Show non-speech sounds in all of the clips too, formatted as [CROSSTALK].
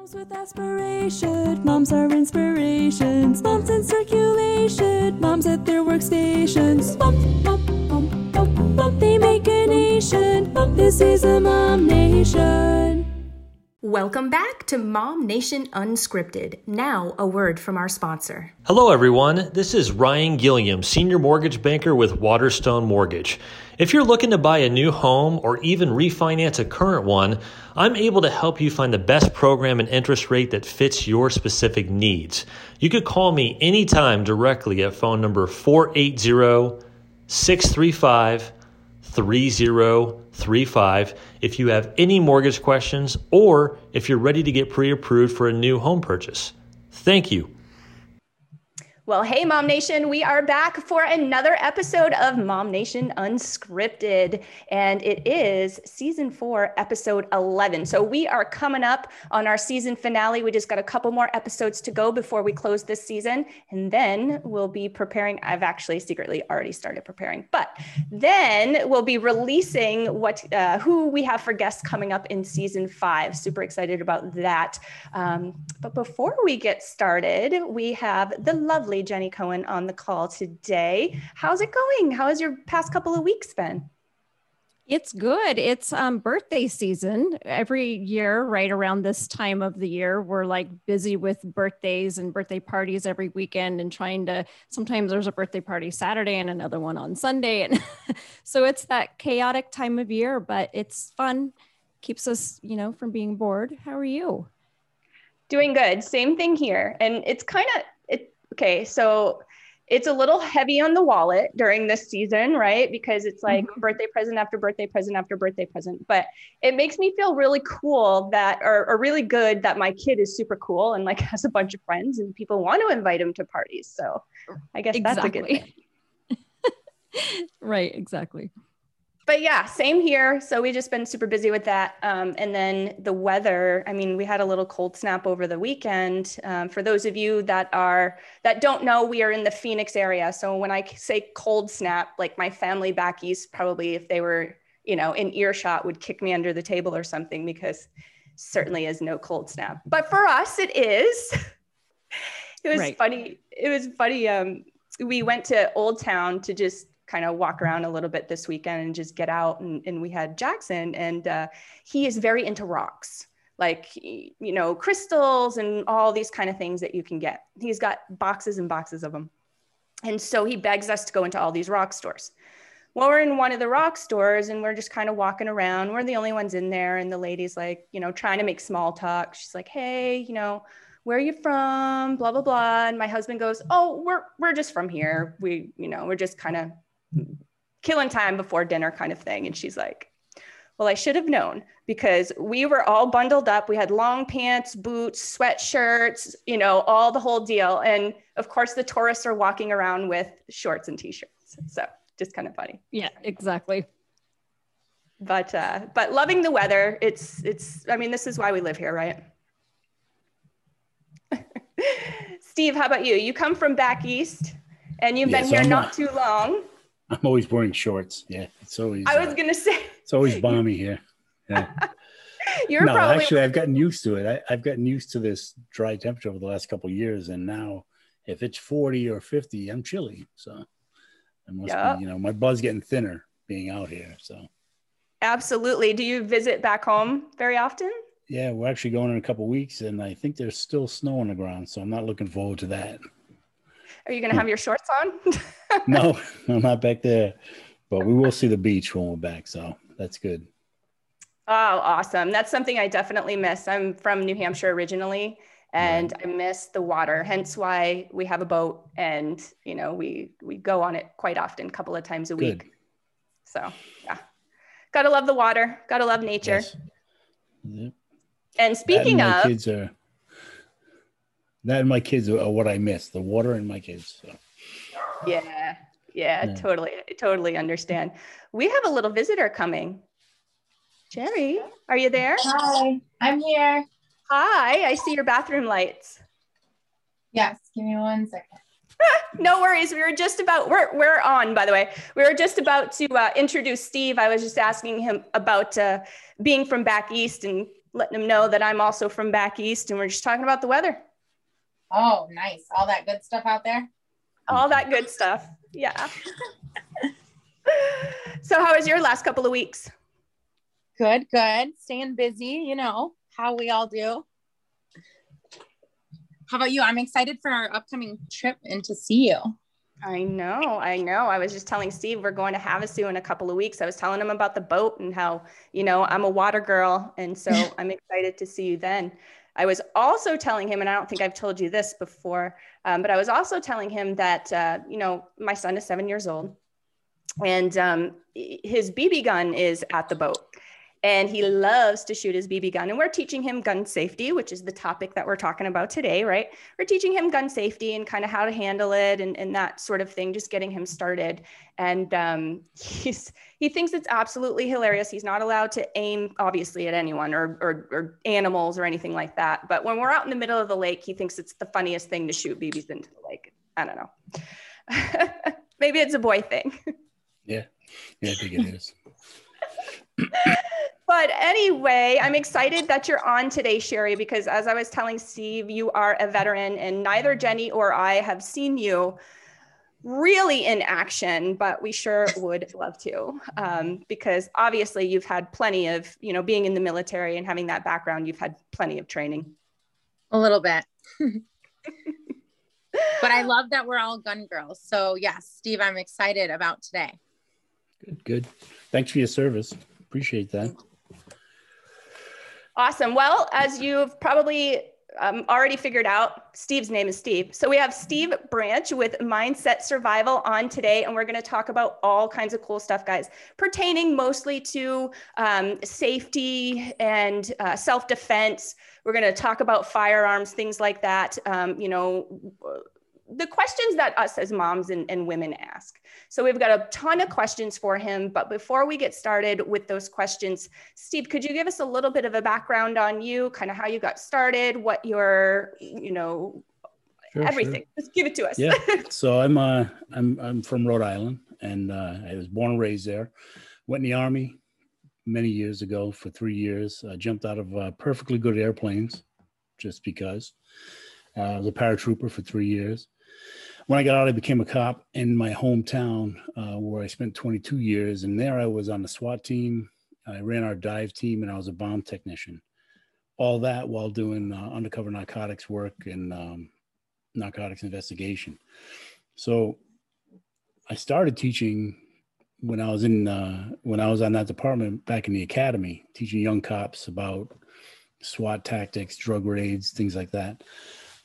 Moms with aspiration, moms are inspirations, moms in circulation, moms at their workstations. Mom, mom, mom, mom, mom, they make a nation. Mom, this is a mom nation. Welcome back to Mom Nation Unscripted. Now, a word from our sponsor. Hello, everyone. This is Ryan Gilliam, Senior Mortgage Banker with Waterstone Mortgage. If you're looking to buy a new home or even refinance a current one, I'm able to help you find the best program and interest rate that fits your specific needs. You could call me anytime directly at phone number 480 635 3035 if you have any mortgage questions or if you're ready to get pre approved for a new home purchase. Thank you. Well, hey, Mom Nation, we are back for another episode of Mom Nation Unscripted, and it is season four, episode 11. So we are coming up on our season finale. We just got a couple more episodes to go before we close this season, and then we'll be preparing. I've actually secretly already started preparing, but then we'll be releasing what uh, who we have for guests coming up in season five. Super excited about that. Um, but before we get started, we have the lovely Jenny Cohen on the call today. How's it going? How has your past couple of weeks been? It's good. It's um, birthday season every year, right around this time of the year. We're like busy with birthdays and birthday parties every weekend and trying to. Sometimes there's a birthday party Saturday and another one on Sunday. And [LAUGHS] so it's that chaotic time of year, but it's fun, keeps us, you know, from being bored. How are you? Doing good. Same thing here. And it's kind of, okay. So it's a little heavy on the wallet during this season, right? Because it's like mm-hmm. birthday present after birthday present after birthday present. But it makes me feel really cool that, or, or, really good that my kid is super cool and like [LAUGHS] has a bunch of friends and people want to invite him to parties. So I guess exactly. that's a good thing. [LAUGHS] right, exactly but yeah, same here. So we've just been super busy with that. Um, and then the weather. I mean, we had a little cold snap over the weekend. Um, for those of you that are that don't know, we are in the Phoenix area. So when I say cold snap, like my family back east, probably if they were you know in earshot, would kick me under the table or something because certainly is no cold snap. But for us, it is. [LAUGHS] it was right. funny. It was funny. Um, we went to Old Town to just kind of walk around a little bit this weekend and just get out. And, and we had Jackson, and uh, he is very into rocks, like, you know, crystals and all these kind of things that you can get. He's got boxes and boxes of them. And so he begs us to go into all these rock stores. Well, we're in one of the rock stores and we're just kind of walking around. We're the only ones in there. And the lady's like, you know, trying to make small talk. She's like, hey, you know, where are you from? Blah, blah, blah. And my husband goes, oh, we're, we're just from here. We, you know, we're just kind of killing time before dinner kind of thing. And she's like, well, I should have known because we were all bundled up. We had long pants, boots, sweatshirts, you know, all the whole deal. And of course, the tourists are walking around with shorts and t-shirts. So just kind of funny. Yeah, exactly. But uh, but loving the weather. It's it's. I mean, this is why we live here, right? [LAUGHS] Steve, how about you? You come from back east, and you've yes, been here I'm not too long. [LAUGHS] I'm always wearing shorts. Yeah, it's always. I was uh, gonna say. It's always balmy here. [LAUGHS] Yeah. You're no, probably... actually, I've gotten used to it. I, have gotten used to this dry temperature over the last couple years, and now if it's 40 or 50, I'm chilly. So I must yep. be, you know, my blood's getting thinner being out here. So absolutely. Do you visit back home very often? Yeah, we're actually going in a couple weeks, and I think there's still snow on the ground, so I'm not looking forward to that. Are you going to have your shorts on? [LAUGHS] no, I'm not back there, but we will see the beach when we're back. So that's good. Oh, awesome. That's something I definitely miss. I'm from New Hampshire originally and right. I miss the water. Hence why we have a boat and, you know, we, we go on it quite often, a couple of times a good. week. So yeah, gotta love the water. Gotta love nature. Yes. Yep. And speaking of kids are that and my kids are what I miss the water and my kids. So. Yeah, yeah, yeah, totally, totally understand. We have a little visitor coming. Jerry, are you there? Hi, I'm here. Hi, I see your bathroom lights. Yes, give me one second. no worries. We were just about we're we're on. By the way, we were just about to uh, introduce Steve. I was just asking him about uh, being from back east and letting him know that I'm also from back east and we're just talking about the weather. Oh, nice. All that good stuff out there. All that good stuff. Yeah. [LAUGHS] so, how was your last couple of weeks? Good, good. Staying busy, you know, how we all do. How about you? I'm excited for our upcoming trip and to see you. I know, I know. I was just telling Steve we're going to Havasu in a couple of weeks. I was telling him about the boat and how, you know, I'm a water girl. And so [LAUGHS] I'm excited to see you then. I was also telling him, and I don't think I've told you this before, um, but I was also telling him that, uh, you know, my son is seven years old and um, his BB gun is at the boat and he loves to shoot his BB gun. And we're teaching him gun safety, which is the topic that we're talking about today, right? We're teaching him gun safety and kind of how to handle it and, and that sort of thing, just getting him started. And um, [LAUGHS] he's he thinks it's absolutely hilarious. He's not allowed to aim, obviously, at anyone or, or, or animals or anything like that. But when we're out in the middle of the lake, he thinks it's the funniest thing to shoot BBs into the lake. I don't know. [LAUGHS] Maybe it's a boy thing. [LAUGHS] Yeah, yeah, I think it is. But anyway, I'm excited that you're on today, Sherry, because as I was telling Steve, you are a veteran, and neither Jenny or I have seen you really in action, but we sure [LAUGHS] would love to, um, because obviously you've had plenty of, you know, being in the military and having that background, you've had plenty of training. A little bit. [LAUGHS] but I love that we're all gun girls. So yes, Steve, I'm excited about today. Good, good. Thanks for your service. Appreciate that. Awesome. Well, as you've probably um, already figured out, Steve's name is Steve. So we have Steve Branch with Mindset Survival on today, and we're going to talk about all kinds of cool stuff, guys, pertaining mostly to um, safety and uh, self defense. We're going to talk about firearms, things like that. Um, you know, the questions that us as moms and, and, women ask. So we've got a ton of questions for him. But before we get started with those questions, Steve, could you give us a little bit of a background on you, kind of how you got started, what your, you know, sure, everything. Sure. Just give it to us. Yeah. [LAUGHS] so I'm uh I'm I'm from Rhode Island and uh, I was born and raised there. Went in the army many years ago for three years. I jumped out of uh, perfectly good airplanes just because. Uh, I was a paratrooper for three years when I got out, I became a cop in my hometown uh, where I spent 22 years. And there I was on the SWAT team. I ran our dive team and I was a bomb technician. All that while doing uh, undercover narcotics work and um, narcotics investigation. So I started teaching when I was in uh, when I was on that department back in the academy, teaching young cops about SWAT tactics, drug raids, things like that.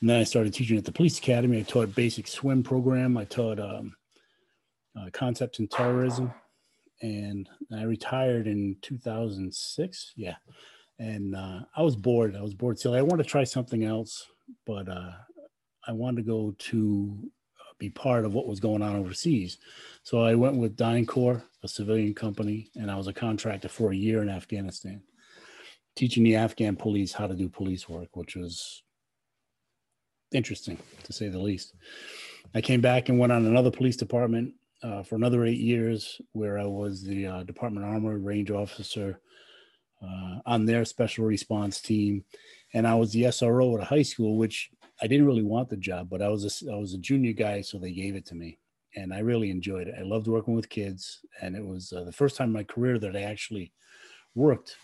And then I started teaching at the police academy. I taught basic swim program. I taught um, uh, concepts in terrorism, and I retired in 2006. Yeah, and uh, I was bored. I was bored silly. I wanted to try something else, but uh, I wanted to go to uh, be part of what was going on overseas. So I went with DynCorp, a civilian company, and I was a contractor for a year in Afghanistan, teaching the Afghan police how to do police work, which was interesting to say the least. I came back and went on another police department uh, for another eight years, where I was the uh, Department Armor Range Officer uh, on their special response team, and I was the SRO at a high school, which I didn't really want the job, but I was a, I was a junior guy, so they gave it to me, and I really enjoyed it. I loved working with kids, and it was uh, the first time in my career that I actually worked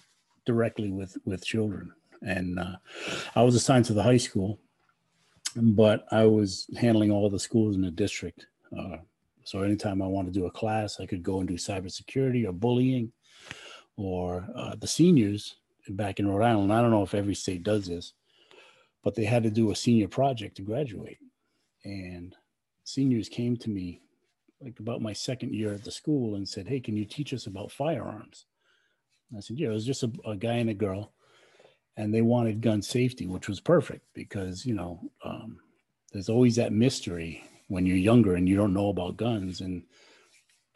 directly with with children. And uh, I was assigned to the high school, but I was handling all the schools in the district. Uh, so anytime I wanted to do a class, I could go and do cybersecurity or bullying, or uh, the seniors back in Rhode Island. I don't know if every state does this, but they had to do a senior project to graduate, and seniors came to me like about my second year at the school and said, "Hey, can you teach us about firearms?" I said, "Yeah." It was just a, a guy and a girl and they wanted gun safety, which was perfect because you know um, there's always that mystery when you're younger and you don't know about guns. And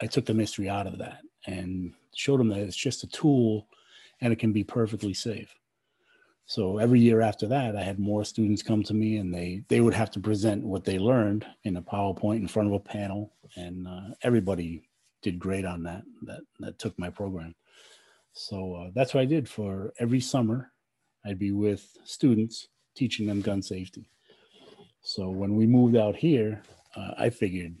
I took the mystery out of that and showed them that it's just a tool and it can be perfectly safe. So every year after that, I had more students come to me, and they they would have to present what they learned in a PowerPoint in front of a panel, and uh, everybody did great on that. That that took my program. So uh, that's what I did for every summer I'd be with students teaching them gun safety. So when we moved out here, uh, I figured,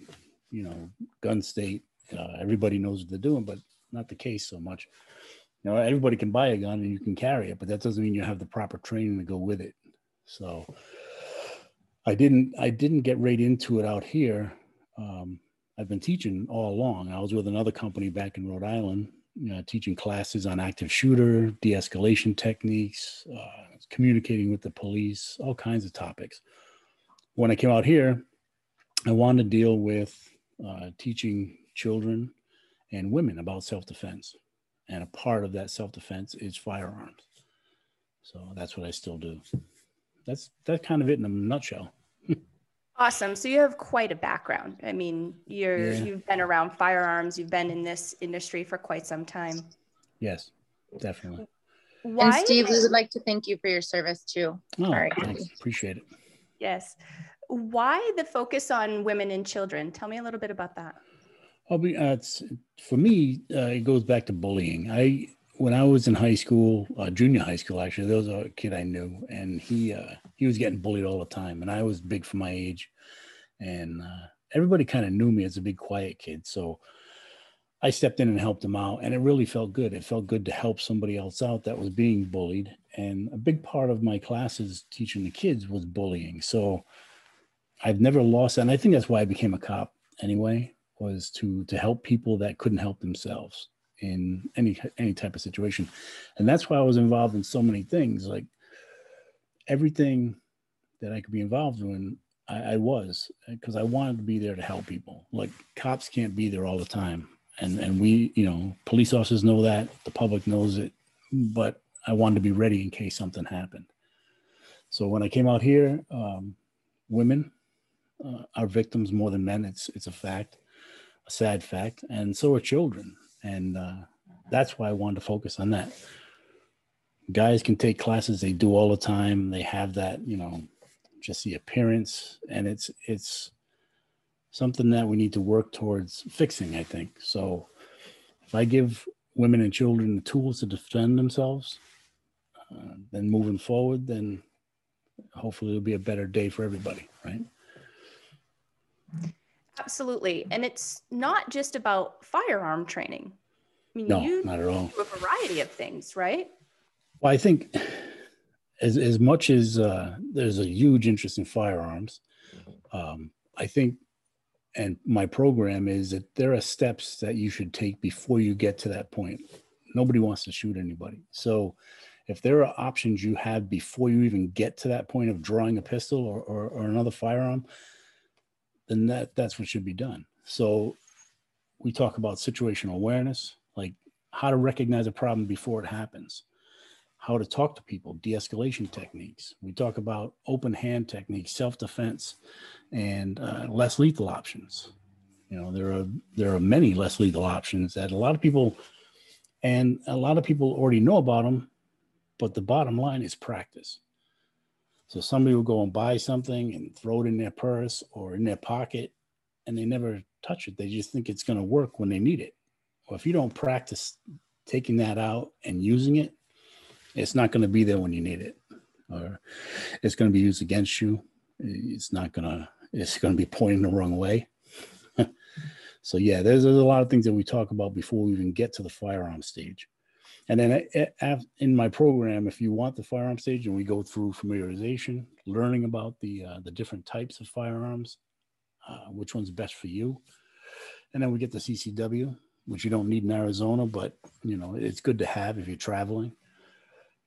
you know, gun state, uh, everybody knows what they're doing, but not the case so much. You know, everybody can buy a gun and you can carry it, but that doesn't mean you have the proper training to go with it. So I didn't, I didn't get right into it out here. Um, I've been teaching all along. I was with another company back in Rhode Island, you know, teaching classes on active shooter, de-escalation techniques, uh, communicating with the police, all kinds of topics. When I came out here, I wanted to deal with uh, teaching children and women about self-defense, and a part of that self-defense is firearms. So that's what I still do. That's that's kind of it in a nutshell. Awesome. So you have quite a background. I mean, you're yeah. you've been around firearms. You've been in this industry for quite some time. Yes, definitely. Why? And Steve, we would like to thank you for your service too. Oh, Sorry. thanks. Appreciate it. Yes. Why the focus on women and children? Tell me a little bit about that. I'll be. Uh, it's for me. Uh, it goes back to bullying. I when I was in high school, uh, junior high school, actually, there was a kid I knew, and he uh, he was getting bullied all the time, and I was big for my age, and uh, everybody kind of knew me as a big quiet kid. So I stepped in and helped him out, and it really felt good. It felt good to help somebody else out that was being bullied, and a big part of my classes teaching the kids was bullying. So I've never lost, and I think that's why I became a cop anyway, was to to help people that couldn't help themselves in any any type of situation. And that's why i was involved in so many things. Like everything that i could be involved in i, I was because i wanted to be there to help people. Like cops can't be there all the time. And and we you know police officers know that the public knows it but i wanted to be ready in case something happened. So when i came out here um, women uh, are victims more than men. It's it's a fact a sad fact. And so are children and uh, that's why I wanted to focus on that. Guys can take classes they do all the time. They have that, you know, just the appearance, and it's it's something that we need to work towards fixing. I think so. If I give women and children the tools to defend themselves, uh, then moving forward, then hopefully it'll be a better day for everybody, right? Absolutely. And it's not just about firearm training. I mean, no, you not at all. do a variety of things, right? Well, I think as, as much as uh, there's a huge interest in firearms, um, I think, and my program is that there are steps that you should take before you get to that point. Nobody wants to shoot anybody. So if there are options you have before you even get to that point of drawing a pistol or, or, or another firearm, then that that's what should be done. So we talk about situational awareness, like how to recognize a problem before it happens, how to talk to people, de-escalation techniques. We talk about open hand techniques, self-defense, and uh, less lethal options. You know, there are there are many less lethal options that a lot of people and a lot of people already know about them, but the bottom line is practice. So somebody will go and buy something and throw it in their purse or in their pocket and they never touch it. They just think it's going to work when they need it. Well, if you don't practice taking that out and using it, it's not going to be there when you need it. Or it's going to be used against you. It's not going to, it's going to be pointing the wrong way. [LAUGHS] so yeah, there's, there's a lot of things that we talk about before we even get to the firearm stage. And then in my program, if you want the firearm stage, and we go through familiarization, learning about the uh, the different types of firearms, uh, which one's best for you, and then we get the CCW, which you don't need in Arizona, but you know it's good to have if you're traveling.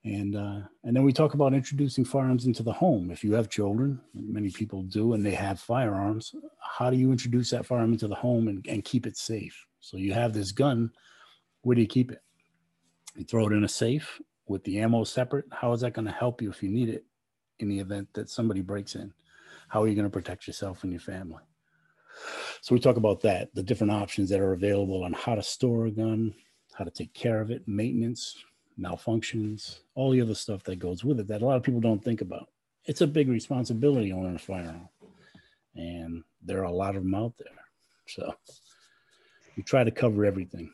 And uh, and then we talk about introducing firearms into the home. If you have children, many people do, and they have firearms, how do you introduce that firearm into the home and, and keep it safe? So you have this gun, where do you keep it? You throw it in a safe with the ammo separate. How is that going to help you if you need it in the event that somebody breaks in? How are you going to protect yourself and your family? So we talk about that, the different options that are available on how to store a gun, how to take care of it, maintenance, malfunctions, all the other stuff that goes with it that a lot of people don't think about. It's a big responsibility owning a firearm, and there are a lot of them out there. So we try to cover everything.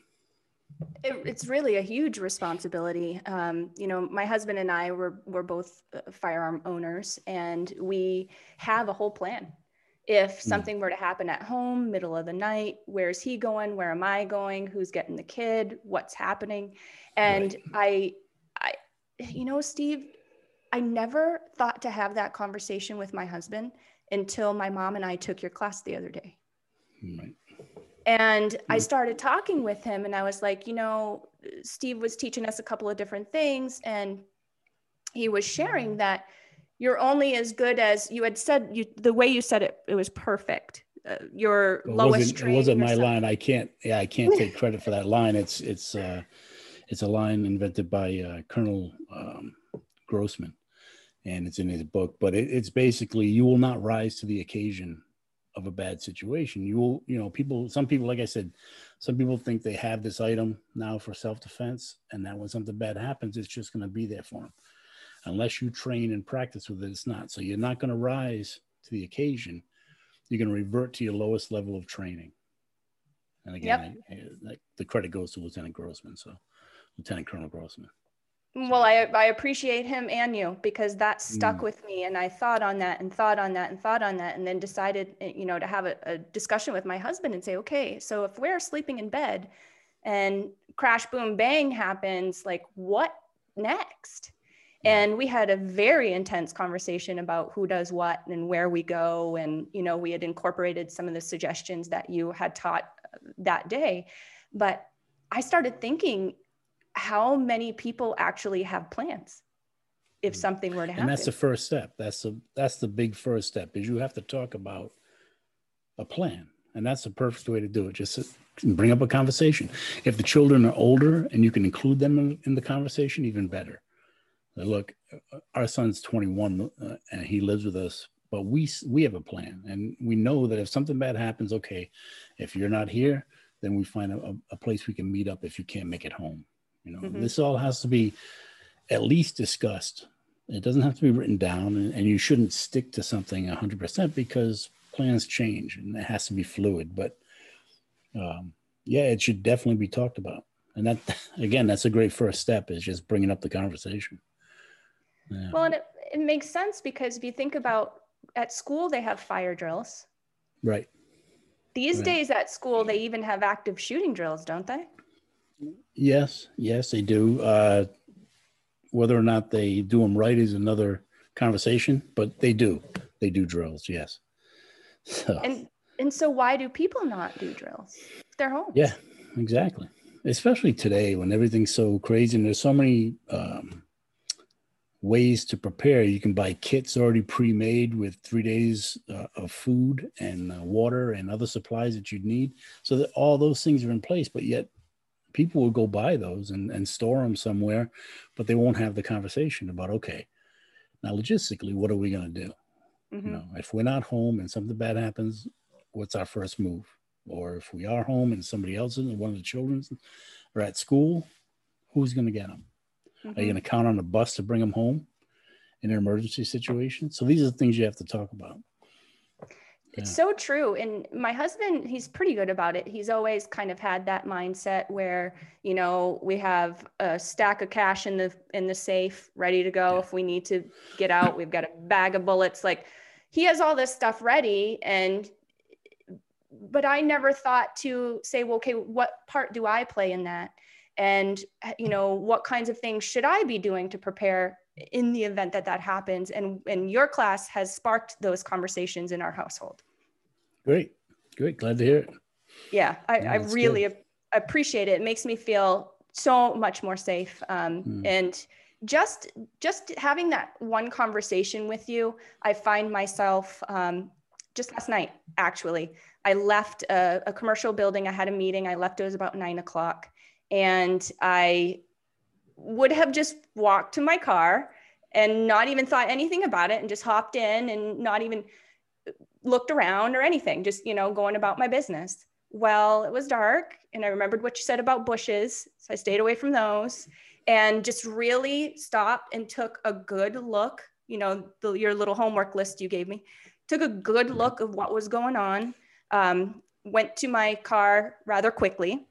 It, it's really a huge responsibility. Um, you know, my husband and I were were both uh, firearm owners, and we have a whole plan. If hmm. something were to happen at home, middle of the night, where's he going? Where am I going? Who's getting the kid? What's happening? And right. I, I, you know, Steve, I never thought to have that conversation with my husband until my mom and I took your class the other day. Right. And I hmm. started talking with him, and I was like, you know, Steve was teaching us a couple of different things, and he was sharing that you're only as good as you had said. You the way you said it, it was perfect. Uh, your it lowest. Wasn't, it wasn't my line. I can't. Yeah, I can't take credit for that line. It's it's uh, it's a line invented by uh, Colonel um, Grossman, and it's in his book. But it, it's basically you will not rise to the occasion of a bad situation. You will, you know, people, some people, like I said, some people think they have this item now for self defense, and that when something bad happens, it's just going to be there for them. Unless you train and practice with it, it's not. So you're not going to rise to the occasion. You're going to revert to your lowest level of training. And again, yep. I, I, the credit goes to Lieutenant Grossman. So Lieutenant Colonel Grossman. Well, I, I appreciate him and you because that stuck mm. with me. And I thought on that and thought on that and thought on that, and then decided, eh, you know, to have a, a discussion with my husband and say, okay, so if we're sleeping in bed and crash, boom, bang happens, like what next? And we had a very intense conversation about who does what and where we go. And, you know, we had incorporated some of the suggestions that you had taught uh, that day. But I started thinking how many people actually have plans if mm. something were to happen and that's the first step. That's the that's the big first step is you have to talk about a plan. And that's the perfect way to do it. Just bring up a conversation. If the children are older and you can include them in, in the conversation even better. Look our son's 21 uh, and he lives with us but we we have a plan. And we know that if something bad happens okay if you're not here then we find a, a place we can meet up if you can't make it home you know, mm-hmm. this all has to be at least discussed. It doesn't have to be written down, and, and you shouldn't stick to something 100% because plans change and it has to be fluid. But um, yeah, it should definitely be talked about. And that, [LAUGHS] again, that's a great first step is just bringing up the conversation. Yeah. Well, and it, it makes sense because if you think about at school, they have fire drills. Right. These right. days at school, they even have active shooting drills, don't they? Yes, yes, they do. Uh, whether or not they do them right is another conversation, but they do. They do drills, yes. So. And and so why do people not do drills? They're home. Yeah, exactly. Especially today when everything's so crazy and there's so many um, ways to prepare. You can buy kits already pre-made with three days uh, of food and uh, water and other supplies that you'd need. So that all those things are in place, but yet people will go buy those and, and store them somewhere, but they won't have the conversation about, okay, now logistically, what are we going to do? Mm-hmm. You know, if we're not home and something bad happens, what's our first move? Or if we are home and somebody else is, one of the children's are at school, who's going to get them? Mm-hmm. Are you mm-hmm. going to count on a bus to bring them home in an emergency situation? So these are the things you have to talk about. It's so true. And my husband, he's pretty good about it. He's always kind of had that mindset where, you know, we have a stack of cash in the in the safe ready to go yeah. if we need to get out. We've got a bag of bullets. Like he has all this stuff ready and but I never thought to say, well, okay, what part do I play in that? And you know, what kinds of things should I be doing to prepare in the event that that happens and and your class has sparked those conversations in our household. Great. Great glad to hear it. Yeah i, yeah, I really good. appreciate it. It makes me feel so much more safe um, mm. and just just having that one conversation with you i find myself um, just last night actually i left a, a commercial building. I had a meeting. I left. It was about nine o'clock and i would have just walked to my car and not even thought anything about it and just hopped in and not even looked around or anything, just, you know, going about my business. Well, it was dark and I remembered what you said about bushes. So I stayed away from those and just really stopped and took a good look, you know, the, your little homework list you gave me, took a good look of what was going on, um, went to my car rather quickly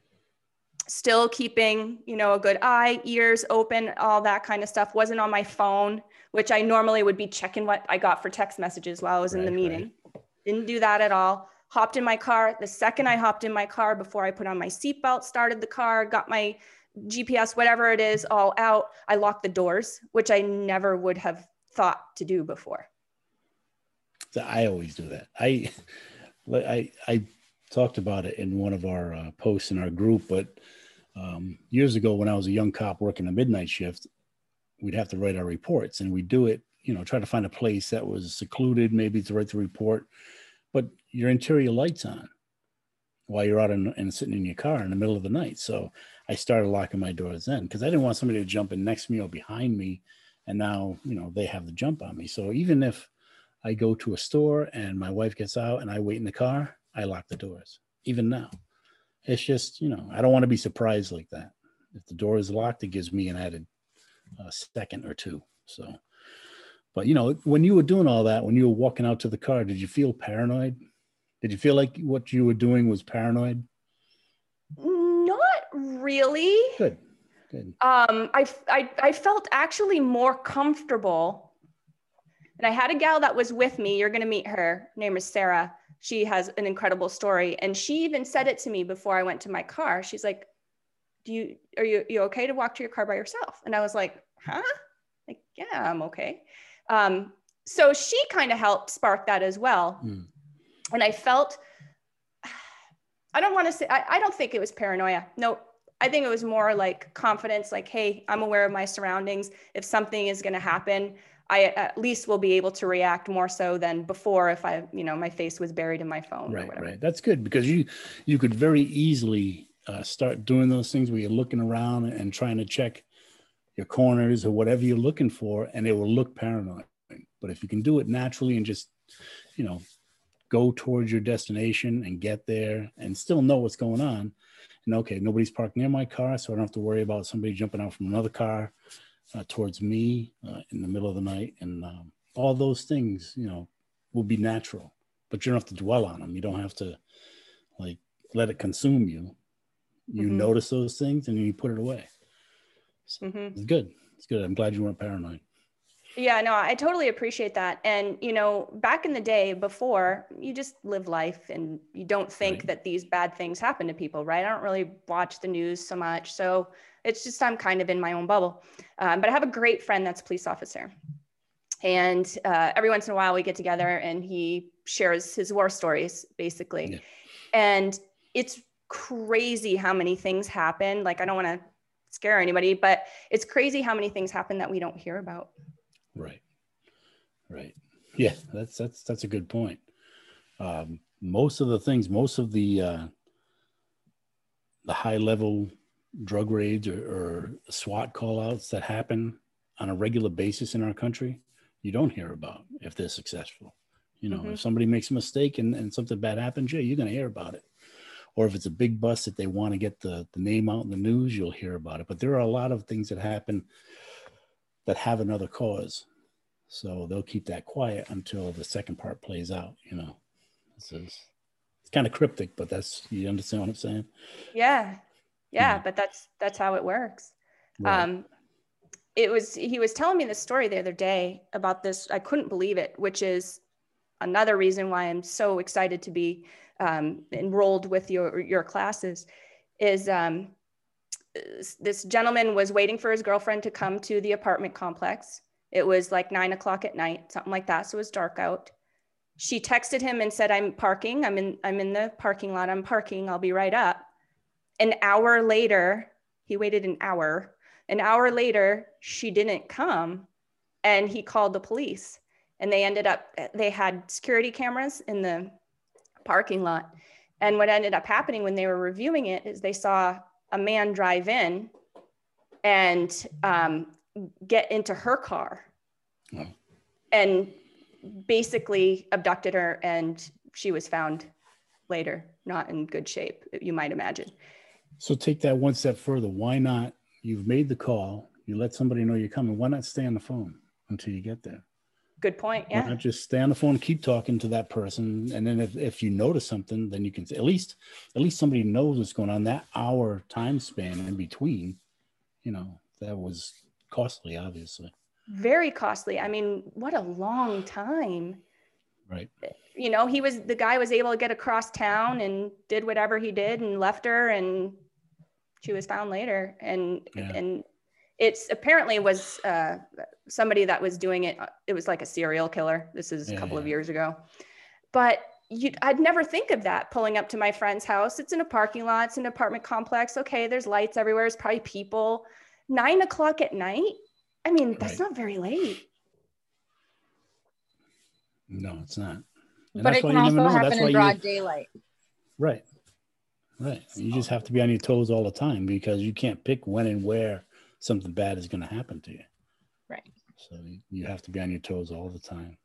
still keeping, you know, a good eye, ears open, all that kind of stuff. Wasn't on my phone, which I normally would be checking what I got for text messages while I was right, in the meeting. Right. Didn't do that at all. Hopped in my car. The second I hopped in my car before I put on my seatbelt, started the car, got my GPS, whatever it is, all out. I locked the doors, which I never would have thought to do before. So I always do that. I, [LAUGHS] I, I talked about it in one of our uh, posts in our group, but um, years ago when I was a young cop working a midnight shift, we'd have to write our reports, and we'd do it. You know, try to find a place that was secluded, maybe to write the report, but your interior lights on while you're out and sitting in your car in the middle of the night. So I started locking my doors then because I didn't want somebody to jump in next to me or behind me. And now, you know, they have the jump on me. So even if I go to a store and my wife gets out and I wait in the car, I lock the doors, even now. It's just, you know, I don't want to be surprised like that. If the door is locked, it gives me an added uh, second or two. So, but you know, when you were doing all that, when you were walking out to the car, did you feel paranoid? Did you feel like what you were doing was paranoid? Not really. Good. Good. Um, I, I, I felt actually more comfortable. And I had a gal that was with me. You're going to meet her. her. Name is Sarah. She has an incredible story. And she even said it to me before I went to my car. She's like, do you, are you, you okay to walk to your car by yourself? And I was like, huh? Like, yeah, I'm okay. Um, so she kind of helped spark that as well. Mm. And I felt, [SIGHS] I don't want to say, I, I don't think it was paranoia. No, I think it was more like confidence, like, hey, I'm aware of my surroundings. If something is going to happen, I at least will be able to react more so than before if I, you know, my face was buried in my phone. Right, right. That's good because you you could very easily uh, start doing those things where you're looking around and trying to check your corners or whatever you're looking for, and it will look paranoid. But if you can do it naturally and just, you know, go towards your destination and get there and still know what's going on, and okay, nobody's parked near my car, so I don't have to worry about somebody jumping out from another car uh, towards me uh, in the middle of the night. And um, all those things, you know, will be natural, but you don't have to dwell on them. You don't have to like let it consume you. You mm-hmm. notice those things and you put it away. So mm-hmm. It's good. It's good. I'm glad you weren't paranoid. Yeah, no, I totally appreciate that. And, you know, back in the day before, you just live life and you don't think right. that these bad things happen to people, right? I don't really watch the news so much. So it's just, I'm kind of in my own bubble. Um, but I have a great friend that's a police officer. And uh, every once in a while we get together and he shares his war stories, basically. Yeah. And it's crazy how many things happen. Like, I don't want to scare anybody, but it's crazy how many things happen that we don't hear about. Right. Right. Yeah, that's that's that's a good point. Um, most of the things, most of the uh, the high level drug raids or, or SWAT callouts that happen on a regular basis in our country, you don't hear about if they're successful. You know, mm-hmm. if somebody makes a mistake and, and something bad happens, yeah, you're going to hear about it. Or if it's a big bust that they want to get the, the name out in the news, you'll hear about it. But there are a lot of things that happen that have another cause. So they'll keep that quiet until the second part plays out, you know. This is it's kind of cryptic, but that's you understand what I'm saying? Yeah. Yeah, yeah. but that's that's how it works. Right. Um it was he was telling me this story the other day about this. I couldn't believe it, which is another reason why I'm so excited to be um, enrolled with your your classes. Is um, this gentleman was waiting for his girlfriend to come to the apartment complex. It was like nine o'clock at night, something like that. So it was dark out. She texted him and said, I'm parking. I'm in, I'm in the parking lot. I'm parking. I'll be right up. An hour later, he waited an hour. An hour later, she didn't come. And he called the police. And they ended up, eh, they had security cameras in the parking lot. And what ended up happening when they were reviewing it is they saw a man drive in and um, get into her car oh. and basically abducted her and she was found later not in good shape you might imagine. So take that one step further. Why not you've made the call you let somebody know you're coming. Why not stay on the phone until you get there Good point. Yeah. not just stay on the phone, keep talking to that person, and then if, if you notice something, then you can at least at least somebody knows what's going on. That hour time span in between, you know, that was costly, obviously. Very costly. I mean, what a long time. Right. You know, he was the guy was able to get across town and did whatever he did and left her and she was found later and Yeah. and it's apparently was uh, somebody that was doing it it was like a serial killer. This is a Yeah, couple of years ago. But you i'd never think of that pulling up to my friend's house. It's in a parking lot. It's an apartment complex. Okay there's lights everywhere. There's probably people. Nine o'clock at night? I mean that's Right. not very late. No, it's not. And but it can also happen That's in broad you daylight. right. Right. You just have to be on your toes all the time because you can't pick when and where something bad is going to happen to you. Right. So you- have to be on your toes all the time.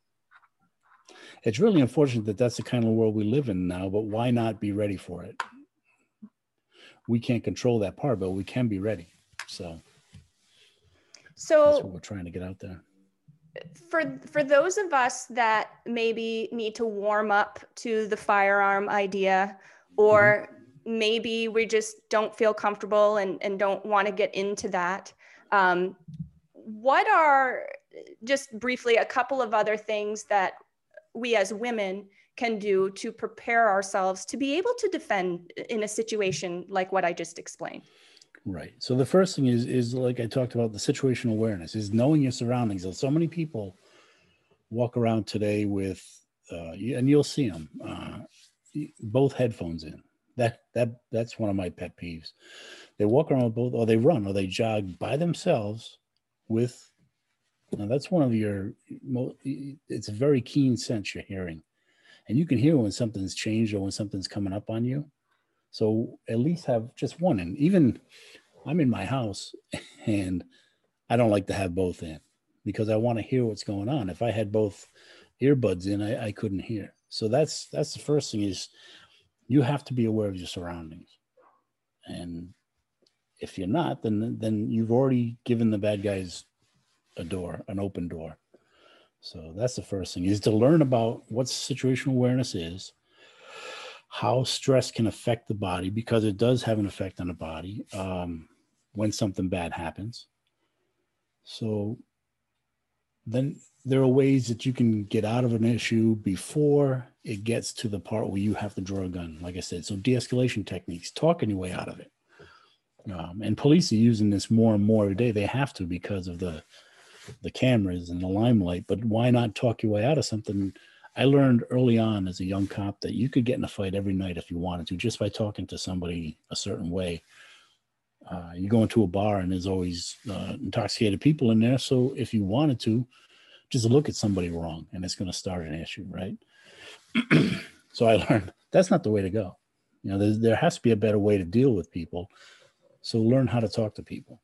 It's really unfortunate that that's the kind of world we live in now, but why not be ready for it? We can't control that part, but we can be ready. So that's so what we're trying to get out there. for for those of us that maybe need to warm up to the firearm idea or mm-hmm. Maybe we just don't feel comfortable and, and don't want to get into that um, what are just briefly a couple of other things that we as women can do to prepare ourselves to be able to defend in a situation like what i just explained Right. So the first thing is is like I talked about the situational awareness is knowing your surroundings. So many people walk around today with uh, and you'll see them uh, both headphones in. That that that's one of my pet peeves. They walk around with both, or they run, or they jog by themselves with. Now that's one of your. mo- It's a very keen sense you're hearing, and you can hear when something's changed or when something's coming up on you. So at least have just one. And even I'm in my house [LAUGHS] and I don't like to have both in because I want to hear what's going on. If I had both earbuds in, I, I couldn't hear. So that's that's the first thing is you have to be aware of your surroundings. And if you're not, then then you've already given the bad guys a door, an open door. So that's the first thing is to learn about what situational awareness is, how stress can affect the body because it does have an effect on the body um, when something bad happens. So then there are ways that you can get out of an issue before it gets to the part where you have to draw a gun. Like I said, so de-escalation techniques, talking your way out of it. Um, and police are using this more and more every day. They have to because of the the cameras and the limelight. But why not talk your way out of something? I learned early on as a young cop that you could get in a fight every night if you wanted to, just by talking to somebody a certain way. Uh, you go into a bar and there's always uh, intoxicated people in there. So if you wanted to, just look at somebody wrong and it's going to start an issue, right? [CLEARS THROAT] so I learned that's not the way to go. You know, there, has to be a better way to deal with people. So learn how to talk to people.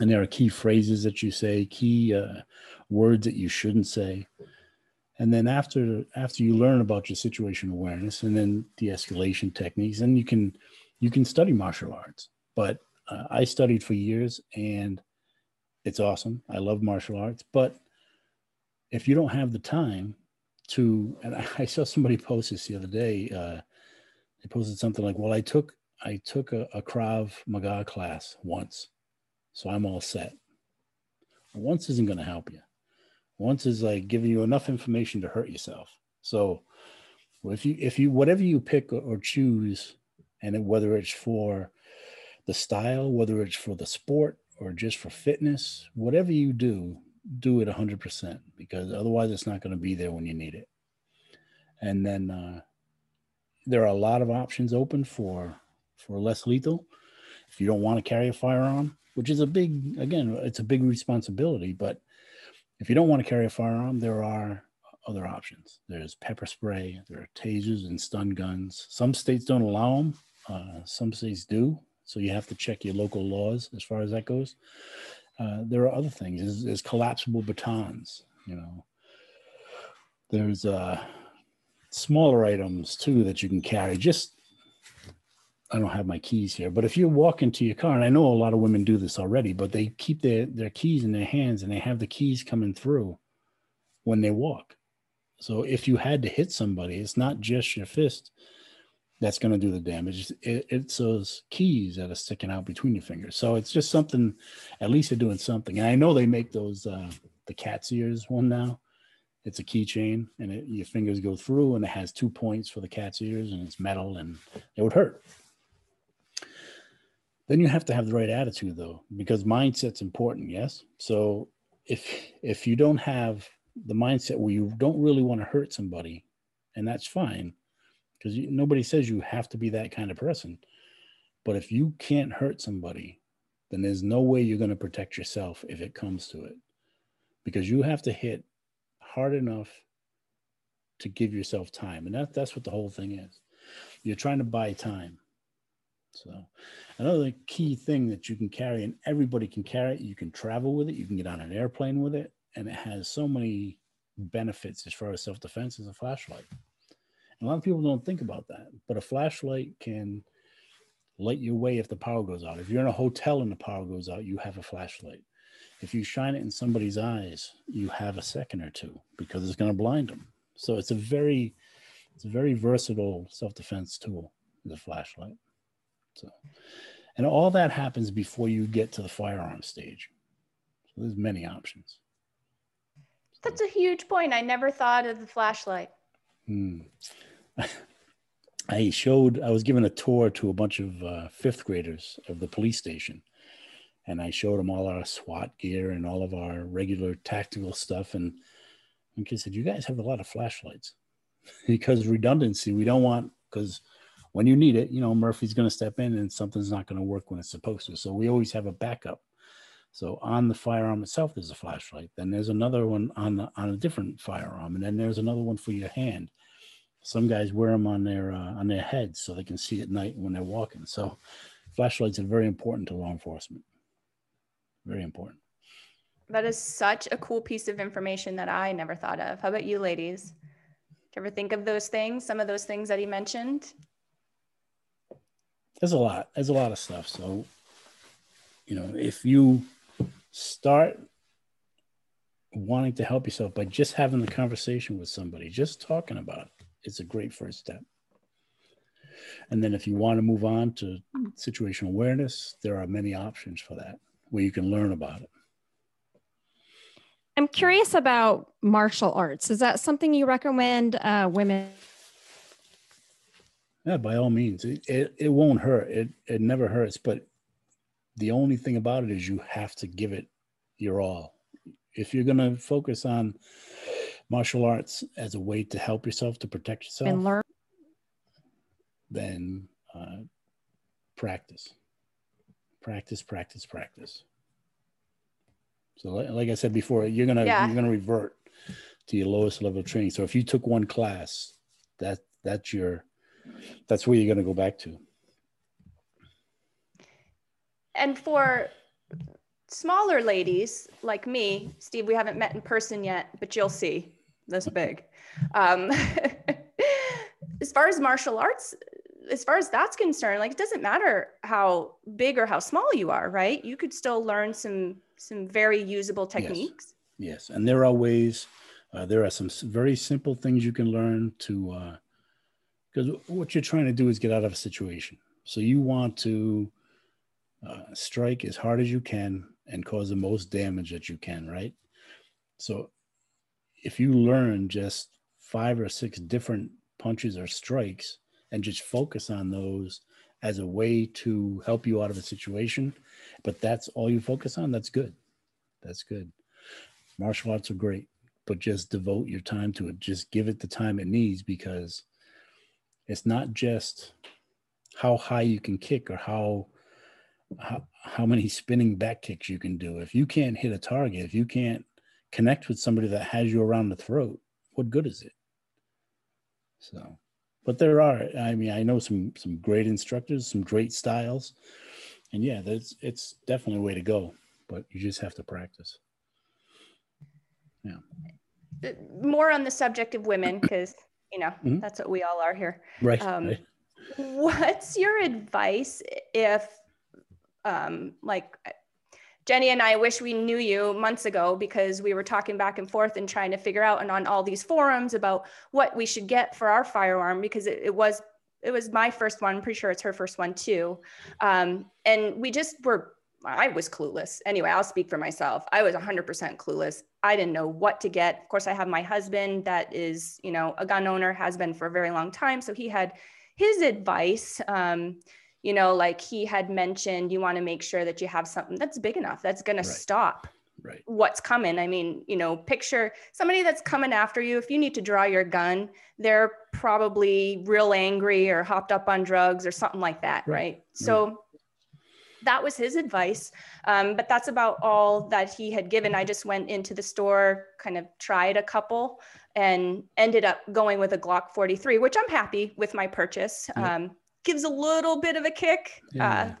And there are key phrases that you say, key uh, words that you shouldn't say and then after after you learn about your situation awareness and then de-escalation techniques then you can you can study martial arts but uh, i studied for years and it's awesome. I love martial arts but if you don't have the time to and [LAUGHS] i, saw somebody post this the other day uh, they posted something like well i took i took a, a krav maga class once so i'm all set. Once isn't going to help you. Once is like giving you enough information to hurt yourself. So if you if you whatever you pick or choose and whether it's for the style whether it's for the sport or just for fitness whatever you do do it 100% because otherwise it's not going to be there when you need it and then uh, there are a lot of options open for for less lethal if you don't want to carry a firearm which is a big again it's a big responsibility but if you don't want to carry a firearm, there are other options. There's pepper spray, there are tasers and stun guns. Some states don't allow them, uh, some states do. So you have to check your local laws as far as that goes. Uh, there are other things. There's, there's collapsible batons, you know. There's uh, smaller items too that you can carry. Just, I don't have my keys here, but if you walk into your car, and I know a lot of women do this already, but they keep their, their keys in their hands and they have the keys coming through when they walk. So if you had to hit somebody, it's not just your fist that's going to do the damage. It, it's those keys that are sticking out between your fingers. So it's just something. At least they're doing something. And I know they make those uh, the cat's ears one now. It's a keychain, and it, your fingers go through, and it has two points for the cat's ears, and it's metal, and it would hurt. Then you have to have the right attitude, though, because mindset's important. Yes. So if if you don't have the mindset where you don't really want to hurt somebody, and that's fine because nobody says you have to be that kind of person. But if you can't hurt somebody, then there's no way you're going to protect yourself if it comes to it because you have to hit hard enough to give yourself time. And that, that's what the whole thing is. You're trying to buy time. So, another key thing that you can carry, and everybody can carry it, you can travel with it, you can get on an airplane with it, and it has so many benefits as far as self defense as a flashlight. A lot of people don't think about that, but a flashlight can light your way if the power goes out. If you're in a hotel and the power goes out, you have a flashlight. If you shine it in somebody's eyes, you have a second or two because it's going to blind them. So it's a very, it's a very versatile self-defense tool, the flashlight. So, and all that happens before you get to the firearm stage. So there's many options. That's a huge point. I never thought of the flashlight. Hmm. I showed, I was given a tour to a bunch of uh, fifth graders of the police station. And I showed them all our SWAT gear and all of our regular tactical stuff. And one kid said, You guys have a lot of flashlights [LAUGHS] because redundancy, we don't want, because when you need it, you know, Murphy's going to step in and something's not going to work when it's supposed to. So we always have a backup. So on the firearm itself, there's a flashlight. Then there's another one on the, on a different firearm, and then there's another one for your hand. Some guys wear them on their uh, on their heads so they can see at night when they're walking. So flashlights are very important to law enforcement. Very important. That is such a cool piece of information that I never thought of. How about you, ladies? Do you ever think of those things? Some of those things that he mentioned. There's a lot. There's a lot of stuff. So, you know, if you start wanting to help yourself by just having the conversation with somebody, just talking about it, it's a great first step. And then if you want to move on to situational awareness, there are many options for that where you can learn about it. I'm curious about martial arts. Is that something you recommend uh, women? Yeah, by all means. It, it, it won't hurt. It, it never hurts. But the only thing about it is you have to give it your all. If you're going to focus on martial arts as a way to help yourself to protect yourself and learn, then uh, practice, practice, practice, practice. So, like I said before, you're gonna yeah. you're gonna revert to your lowest level of training. So, if you took one class, that that's your that's where you're gonna go back to. And for smaller ladies like me, Steve, we haven't met in person yet, but you'll see this big. Um, [LAUGHS] as far as martial arts, as far as that's concerned, like it doesn't matter how big or how small you are, right? You could still learn some some very usable techniques. Yes, yes. and there are ways. Uh, there are some very simple things you can learn to, because uh, what you're trying to do is get out of a situation. So you want to uh, strike as hard as you can and cause the most damage that you can, right? So if you learn just five or six different punches or strikes and just focus on those as a way to help you out of a situation, but that's all you focus on, that's good. That's good. Martial arts are great, but just devote your time to it. Just give it the time it needs because it's not just how high you can kick or how how, how many spinning back kicks you can do. If you can't hit a target, if you can't connect with somebody that has you around the throat, what good is it? So, but there are, I mean, I know some some great instructors, some great styles, and yeah, that's it's definitely a way to go. But you just have to practice. Yeah. More on the subject of women, because you know mm-hmm. that's what we all are here. Right. Um, right. What's your advice if, um, like Jenny and I wish we knew you months ago because we were talking back and forth and trying to figure out and on all these forums about what we should get for our firearm because it, it was it was my first one. I'm pretty sure it's her first one too. Um, and we just were I was clueless. Anyway, I'll speak for myself. I was 100% clueless. I didn't know what to get. Of course, I have my husband that is, you know, a gun owner, has been for a very long time. So he had his advice. Um, you know, like he had mentioned, you want to make sure that you have something that's big enough that's going right. to stop right. what's coming. I mean, you know, picture somebody that's coming after you. If you need to draw your gun, they're probably real angry or hopped up on drugs or something like that, right? right? So that was his advice. Um, but that's about all that he had given. I just went into the store, kind of tried a couple, and ended up going with a Glock 43, which I'm happy with my purchase. Um, gives a little bit of a kick. Yeah. Uh,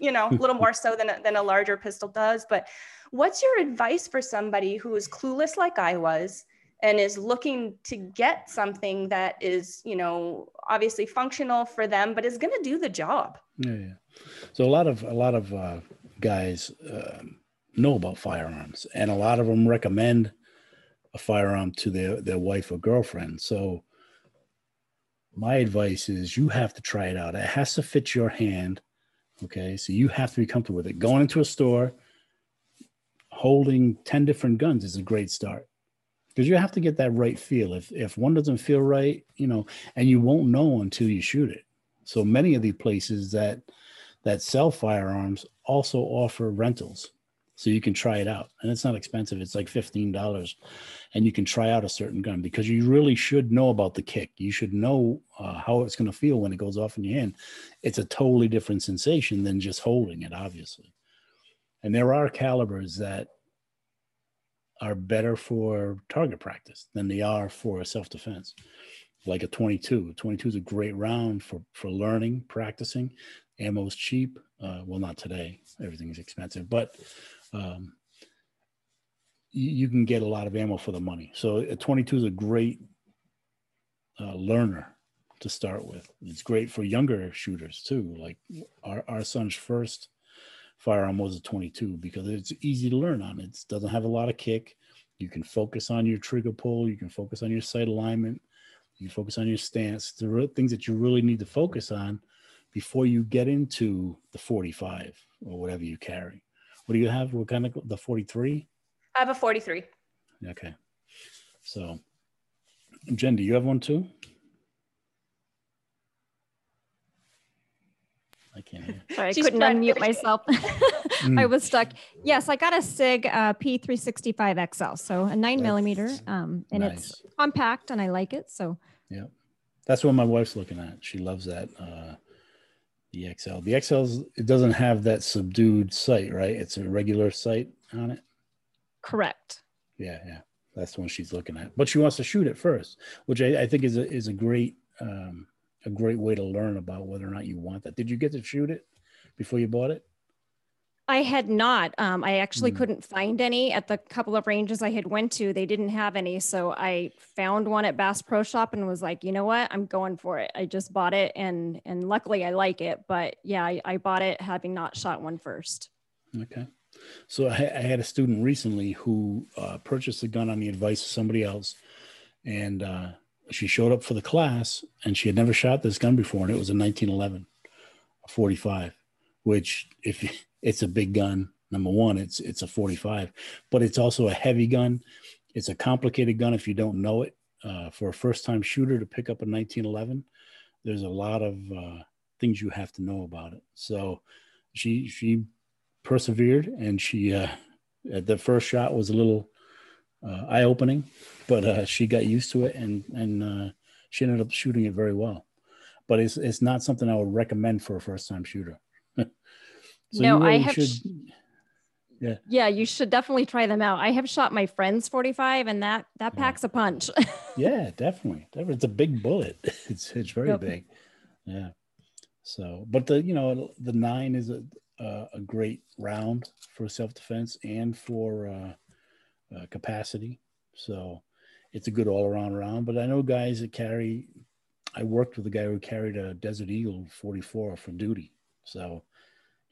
you know, a little [LAUGHS] more so than a, than a larger pistol does. But what's your advice for somebody who is clueless like I was and is looking to get something that is, you know, obviously functional for them, but is going to do the job? Yeah, yeah. So a lot of a lot of uh, guys uh, know about firearms, and a lot of them recommend a firearm to their their wife or girlfriend. So my advice is you have to try it out. It has to fit your hand. Okay. So you have to be comfortable with it. Going into a store, holding 10 different guns is a great start because you have to get that right feel. If, if one doesn't feel right, you know, and you won't know until you shoot it. So many of the places that, that sell firearms also offer rentals so you can try it out. And it's not expensive. It's like $15 and you can try out a certain gun because you really should know about the kick. You should know uh, how it's going to feel when it goes off in your hand. It's a totally different sensation than just holding it obviously. And there are calibers that are better for target practice than they are for self-defense. Like a 22 a 22 is a great round for for learning practicing. Ammo's cheap. Uh, well not today. Everything is expensive. But um, you, can get a lot of ammo for the money. So a 22 is a great uh, learner to start with. It's great for younger shooters too. Like our, our son's first firearm was a 22 because it's easy to learn on. It doesn't have a lot of kick. You can focus on your trigger pull. You can focus on your sight alignment. You focus on your stance. The things that you really need to focus on before you get into the 45 or whatever you carry. What do you have? What kind of the 43? I have a 43. Okay. So, Jen, do you have one too? I can't hear. Sorry, I She's couldn't unmute myself. [LAUGHS] mm. I was stuck. Yes, I got a SIG uh, P365 XL, so a nine That's millimeter, um, and nice. it's compact, and I like it. So, yeah, that's what my wife's looking at. She loves that. Uh, the XL. The XL's it doesn't have that subdued sight, right? It's a regular sight on it. Correct. Yeah, yeah. That's the one she's looking at. But she wants to shoot it first, which I, I think is a is a great um, a great way to learn about whether or not you want that. Did you get to shoot it before you bought it? I had not. Um, I actually mm. couldn't find any at the couple of ranges I had went to. They didn't have any, so I found one at Bass Pro Shop and was like, you know what, I'm going for it. I just bought it, and and luckily I like it. But yeah, I, I bought it having not shot one first. Okay, so I, I had a student recently who uh, purchased a gun on the advice of somebody else, and uh, she showed up for the class, and she had never shot this gun before, and it was a 1911, a 45, which if [LAUGHS] it's a big gun. Number one, it's it's a 45, but it's also a heavy gun. It's a complicated gun if you don't know it. Uh, for a first time shooter to pick up a 1911, there's a lot of uh, things you have to know about it. So she she persevered and she uh, the first shot was a little uh, eye opening, but uh, she got used to it and and uh, she ended up shooting it very well. But it's it's not something I would recommend for a first time shooter. So no, really I have. Should, sh- yeah. Yeah, you should definitely try them out. I have shot my friend's 45 and that that packs yeah. a punch. [LAUGHS] yeah, definitely. It's a big bullet. [LAUGHS] It's it's very yep. big. Yeah. So, but the you know the nine is a a, a great round for self defense and for uh, uh, capacity. So, it's a good all around round. But I know guys that carry. I worked with a guy who carried a Desert Eagle 44 for duty. So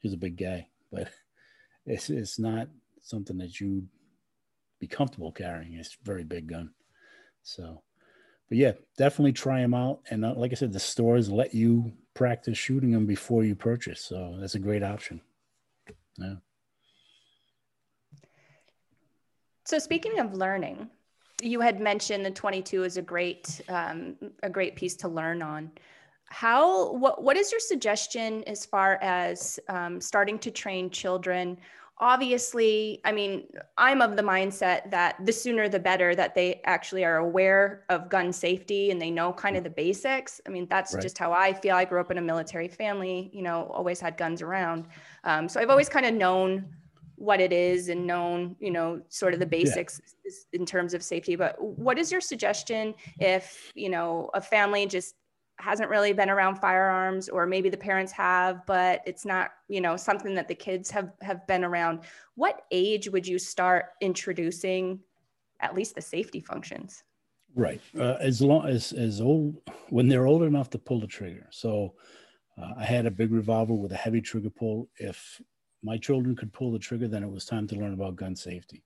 he's a big guy, but [LAUGHS] it's it's not something that you'd be comfortable carrying. It's a very big gun. So, but yeah, definitely try them out. And uh, like I said, the stores let you practice shooting them before you purchase. So that's a great option. Yeah. So speaking of learning, you had mentioned the 22 is a great um, a great piece to learn on. How what what is your suggestion as far as um, starting to train children? Obviously, I mean, I'm of the mindset that the sooner the better that they actually are aware of gun safety and they know kind of the basics. I mean, that's right. just how I feel. I grew up in a military family, you know, always had guns around. Um, so I've always kind of known what it is and known, you know, sort of the basics yeah. in terms of safety. But what is your suggestion if, you know, a family just hasn't really been around firearms or maybe the parents have but it's not you know something that the kids have have been around. What age would you start introducing at least the safety functions? Right. Uh, as long as as old when they're old enough to pull the trigger. So uh, i had a big revolver with a heavy trigger pull. If my children could pull the trigger, then it was time to learn about gun safety.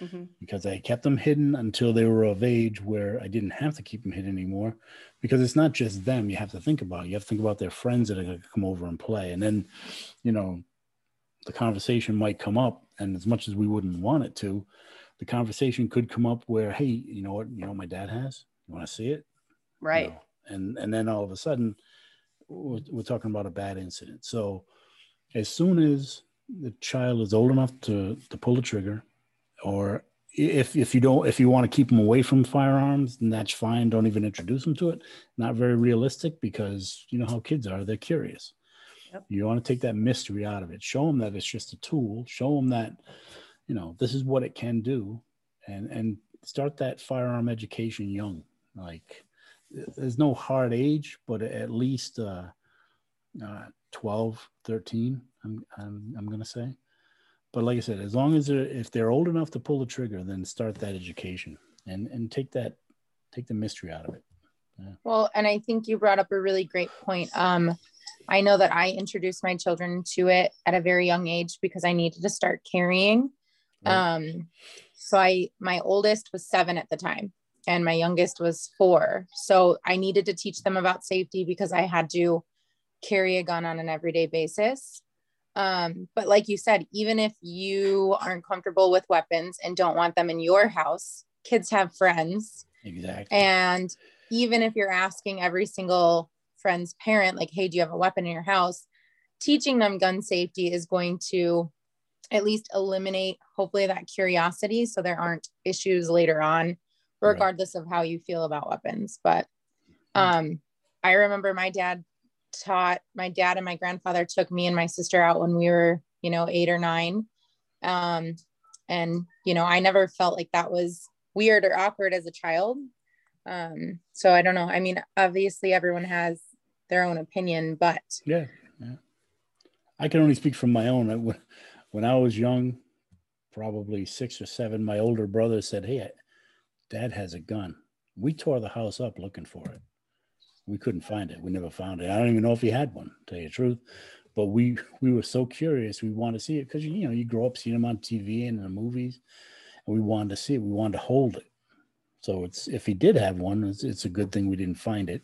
Mm-hmm. Because I kept them hidden until they were of age where I didn't have to keep them hidden anymore. Because it's not just them you have to think about. You have to think about their friends that are going to come over and play. And then, you know, the conversation might come up. And as much as we wouldn't want it to, the conversation could come up where, hey, you know what, you know, what my dad has. You want to see it? Right. You know, and and then all of a sudden, we're, we're talking about a bad incident. So as soon as the child is old enough to to pull the trigger, or if if you don't if you want to keep them away from firearms, then that's fine. Don't even introduce them to it. Not very realistic because you know how kids are; they're curious. Yep. You want to take that mystery out of it. Show them that it's just a tool. Show them that you know this is what it can do, and and start that firearm education young. Like there's no hard age, but at least uh, uh, 12, 13 I'm I'm, I'm going to say. But like I said, as long as they're if they're old enough to pull the trigger, then start that education and and take that take the mystery out of it. Yeah. Well, and I think you brought up a really great point. Um, I know that I introduced my children to it at a very young age because I needed to start carrying. Right. Um, so I my oldest was seven at the time, and my youngest was four. So I needed to teach them about safety because I had to carry a gun on an everyday basis. Um, but like you said, even if you aren't comfortable with weapons and don't want them in your house, kids have friends. Exactly. And even if you're asking every single friend's parent, like, hey, do you have a weapon in your house? Teaching them gun safety is going to at least eliminate, hopefully, that curiosity so there aren't issues later on, regardless right. of how you feel about weapons. But um, I remember my dad taught my dad and my grandfather took me and my sister out when we were you know eight or nine. Um, and you know i never felt like that was weird or awkward as a child. Um, so i don't know. I mean obviously everyone has their own opinion but yeah, yeah. i can only speak from my own. When i was young probably six or seven my older brother said hey dad has a gun. We tore the house up looking for it we couldn't find it. We never found it. I don't even know if he had one, tell you the truth. But we we were so curious. We wanted to see it because you know you grow up seeing them on TV and in the movies, and we wanted to see it. We wanted to hold it. So it's if he did have one, it's, it's a good thing we didn't find it.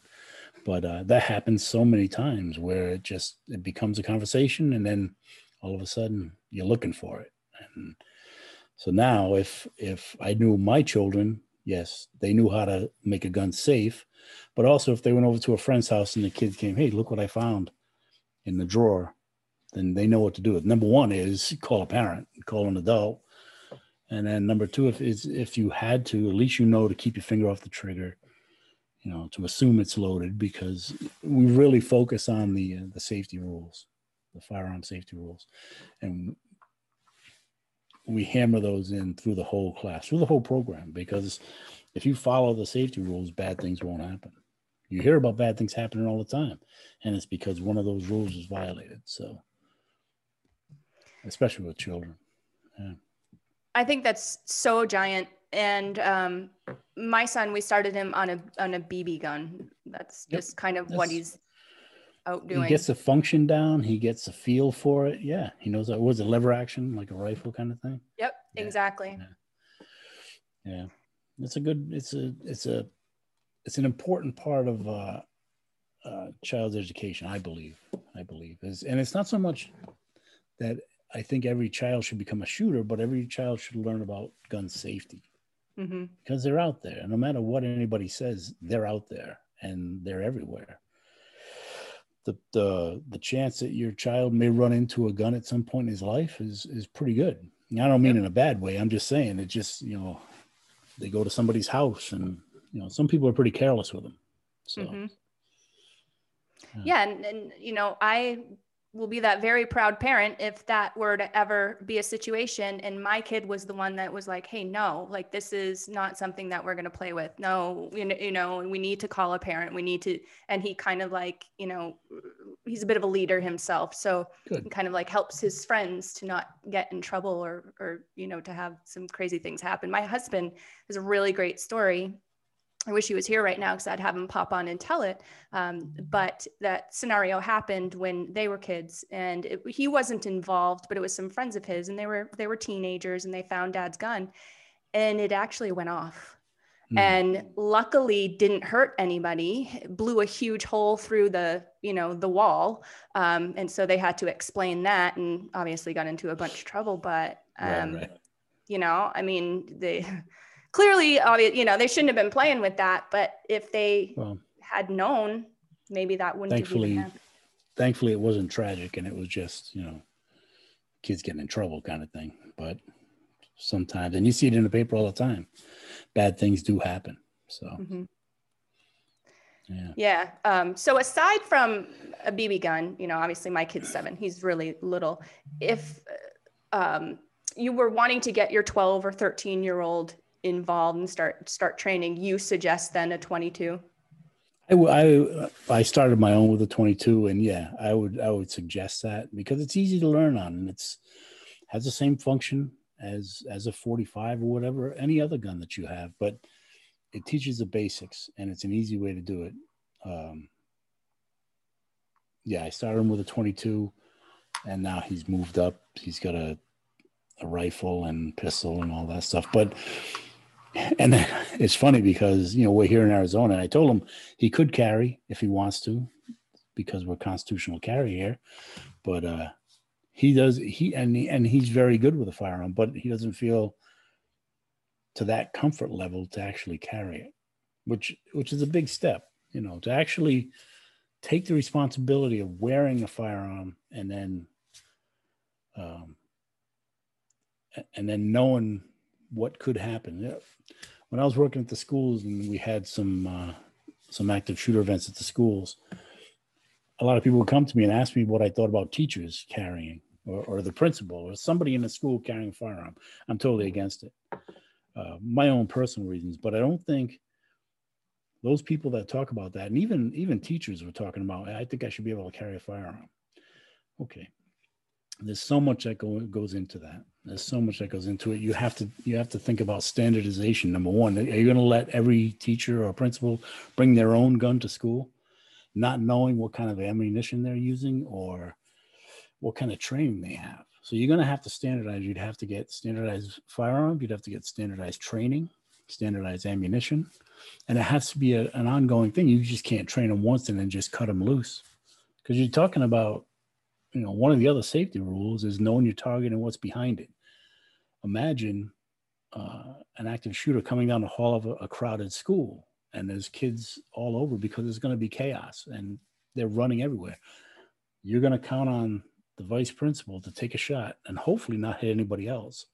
But uh, that happens so many times where it just it becomes a conversation, and then all of a sudden you're looking for it. And so now, if if I knew my children, yes, they knew how to make a gun safe but also, if they went over to a friend's house and the kids came, hey, look what I found in the drawer, then they know what to do. Number one is call a parent, call an adult. And then number two, if is if you had to, at least you know to keep your finger off the trigger, you know, to assume it's loaded because we really focus on the uh, the safety rules, the firearm safety rules, and we hammer those in through the whole class, through the whole program, because if you follow the safety rules, bad things won't happen. You hear about bad things happening all the time, and it's because one of those rules is violated. So, especially with children. Yeah. I think that's so giant. And um, my son, we started him on a on a BB gun. That's yep. just kind of that's, what he's. Outdoing. He gets the function down. He gets the feel for it. Yeah, he knows that was a lever action, like a rifle kind of thing. Yep, Yeah, exactly. yeah. Yeah, it's a good. It's a. It's a. It's an important part of uh, uh, child's education, I believe. I believe is, and it's not so much that I think every child should become a shooter, but every child should learn about gun safety hmm because they're out there. No matter what anybody says, they're out there and they're everywhere. The, the the chance that your child may run into a gun at some point in his life is is pretty good. And I don't mean in a bad way. I'm just saying it just you know they go to somebody's house and you know some people are pretty careless with them. So Mhm. Yeah. Yeah, and, and you know, I will be that very proud parent if that were to ever be a situation and my kid was the one that was like, "Hey, no, like this is not something that we're going to play with. No, you know, you know, we need to call a parent. We need to." And he kind of like, you know, he's a bit of a leader himself, so he kind of like helps his friends to not get in trouble or or you know to have some crazy things happen. My husband has a really great story I wish he was here right now because I'd have him pop on and tell it. Um, but that scenario happened when they were kids, and it, he wasn't involved, but it was some friends of his, and they were they were teenagers, and they found Dad's gun, and it actually went off, Hmm. and luckily didn't hurt anybody. It blew a huge hole through the you know the wall, um, and so they had to explain that, and obviously got into a bunch of trouble. But Right, um, right. you know i mean they [LAUGHS] clearly obvious you know they shouldn't have been playing with that but if they Well, had known maybe that wouldn't have thankfully, happened. thankfully it wasn't tragic and it was just you know kids getting in trouble kind of thing. But sometimes, and you see it in the paper all the time, bad things do happen. So Mhm. yeah. yeah um, so aside from a bb gun you know obviously my kid's seven he's really little if um, you were wanting to get your 12 or 13 year old involved and start start training you suggest then a 22 I I started my own with a 22, and yeah, I would I would suggest that because it's easy to learn on, and it's has the same function as as a 45 or whatever any other gun that you have, but it teaches the basics, and it's an easy way to do it. Um, yeah, I started him with a 22, and now he's moved up. He's got a a rifle and pistol and all that stuff, but. And it's funny because you know we're here in Arizona. And I told him he could carry if he wants to because we're constitutional carry here but uh he does he and he, and he's very good with a firearm but he doesn't feel to that comfort level to actually carry it which which is a big step you know to actually take the responsibility of wearing a firearm and then um and then knowing what could happen. When i was working at the schools and we had some uh some active shooter events at the schools, a lot of people would come to me and ask me what I thought about teachers carrying or, or the principal or somebody in the school carrying a firearm. I'm totally against it. Uh, my own personal reasons, but I don't think those people that talk about that, and even even teachers were talking about, I think I should be able to carry a firearm. Okay, there's so much that go, goes into that. There's so much that goes into it. You have to you have to think about standardization. Number one, are you going to let every teacher or principal bring their own gun to school, not knowing what kind of ammunition they're using or what kind of training they have? So you're going to have to standardize. You'd have to get standardized firearms. You'd have to get standardized training, standardized ammunition, and it has to be a, an ongoing thing. You just can't train them once and then just cut them loose, because you're talking about you know, one of the other safety rules is knowing your target and what's behind it. Imagine uh, an active shooter coming down the hall of a, a crowded school and there's kids all over because there's going to be chaos and they're running everywhere. You're going to count on the vice principal to take a shot and hopefully not hit anybody else.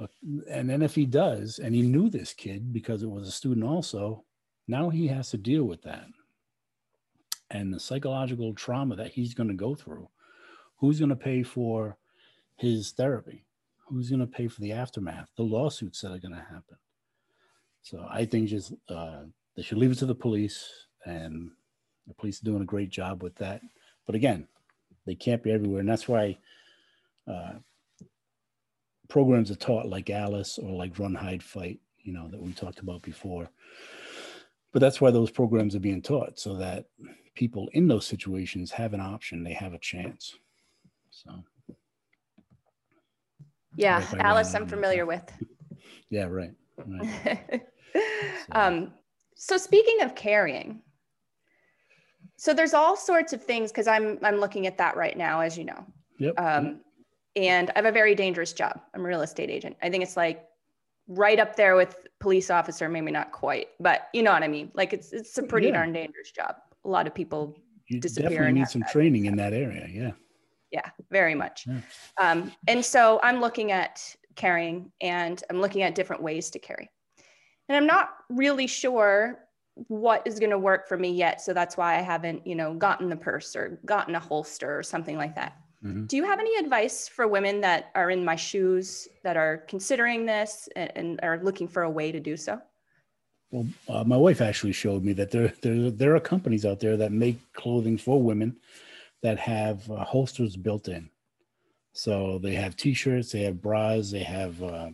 Uh, and then if he does, and he knew this kid because it was a student also, now he has to deal with that and the psychological trauma that he's going to go through. Who's going to pay for his therapy? Who's going to pay for the aftermath, the lawsuits that are going to happen? So I think just uh, they should leave it to the police, and the police are doing a great job with that. But again, they can't be everywhere, and that's why uh, programs are taught like Alice or like Run, Hide, Fight. You know that we talked about before but that's why those programs are being taught so that people in those situations have an option, they have a chance. So, yeah, Alice, I'm familiar with. [LAUGHS] Yeah, right. right. so. [LAUGHS] Um, so speaking of carrying, so there's all sorts of things because I'm I'm looking at that right now, as you know. Yep. Um, and I have a very dangerous job. I'm a real estate agent. I think it's like right up there with police officer, maybe not quite, but you know what I mean. Like it's it's a pretty yeah. darn dangerous job. A lot of people you disappear. Definitely need some training in that area. Yeah. Yeah, very much. Yeah. Um, and so I'm looking at carrying, and I'm looking at different ways to carry, and I'm not really sure what is going to work for me yet. So that's why I haven't, you know, gotten the purse or gotten a holster or something like that. Mm-hmm. Do you have any advice for women that are in my shoes that are considering this and, and are looking for a way to do so? Well, uh, my wife actually showed me that there, there there are companies out there that make clothing for women that have uh, holsters built in. So they have T-shirts, they have bras, they have uh,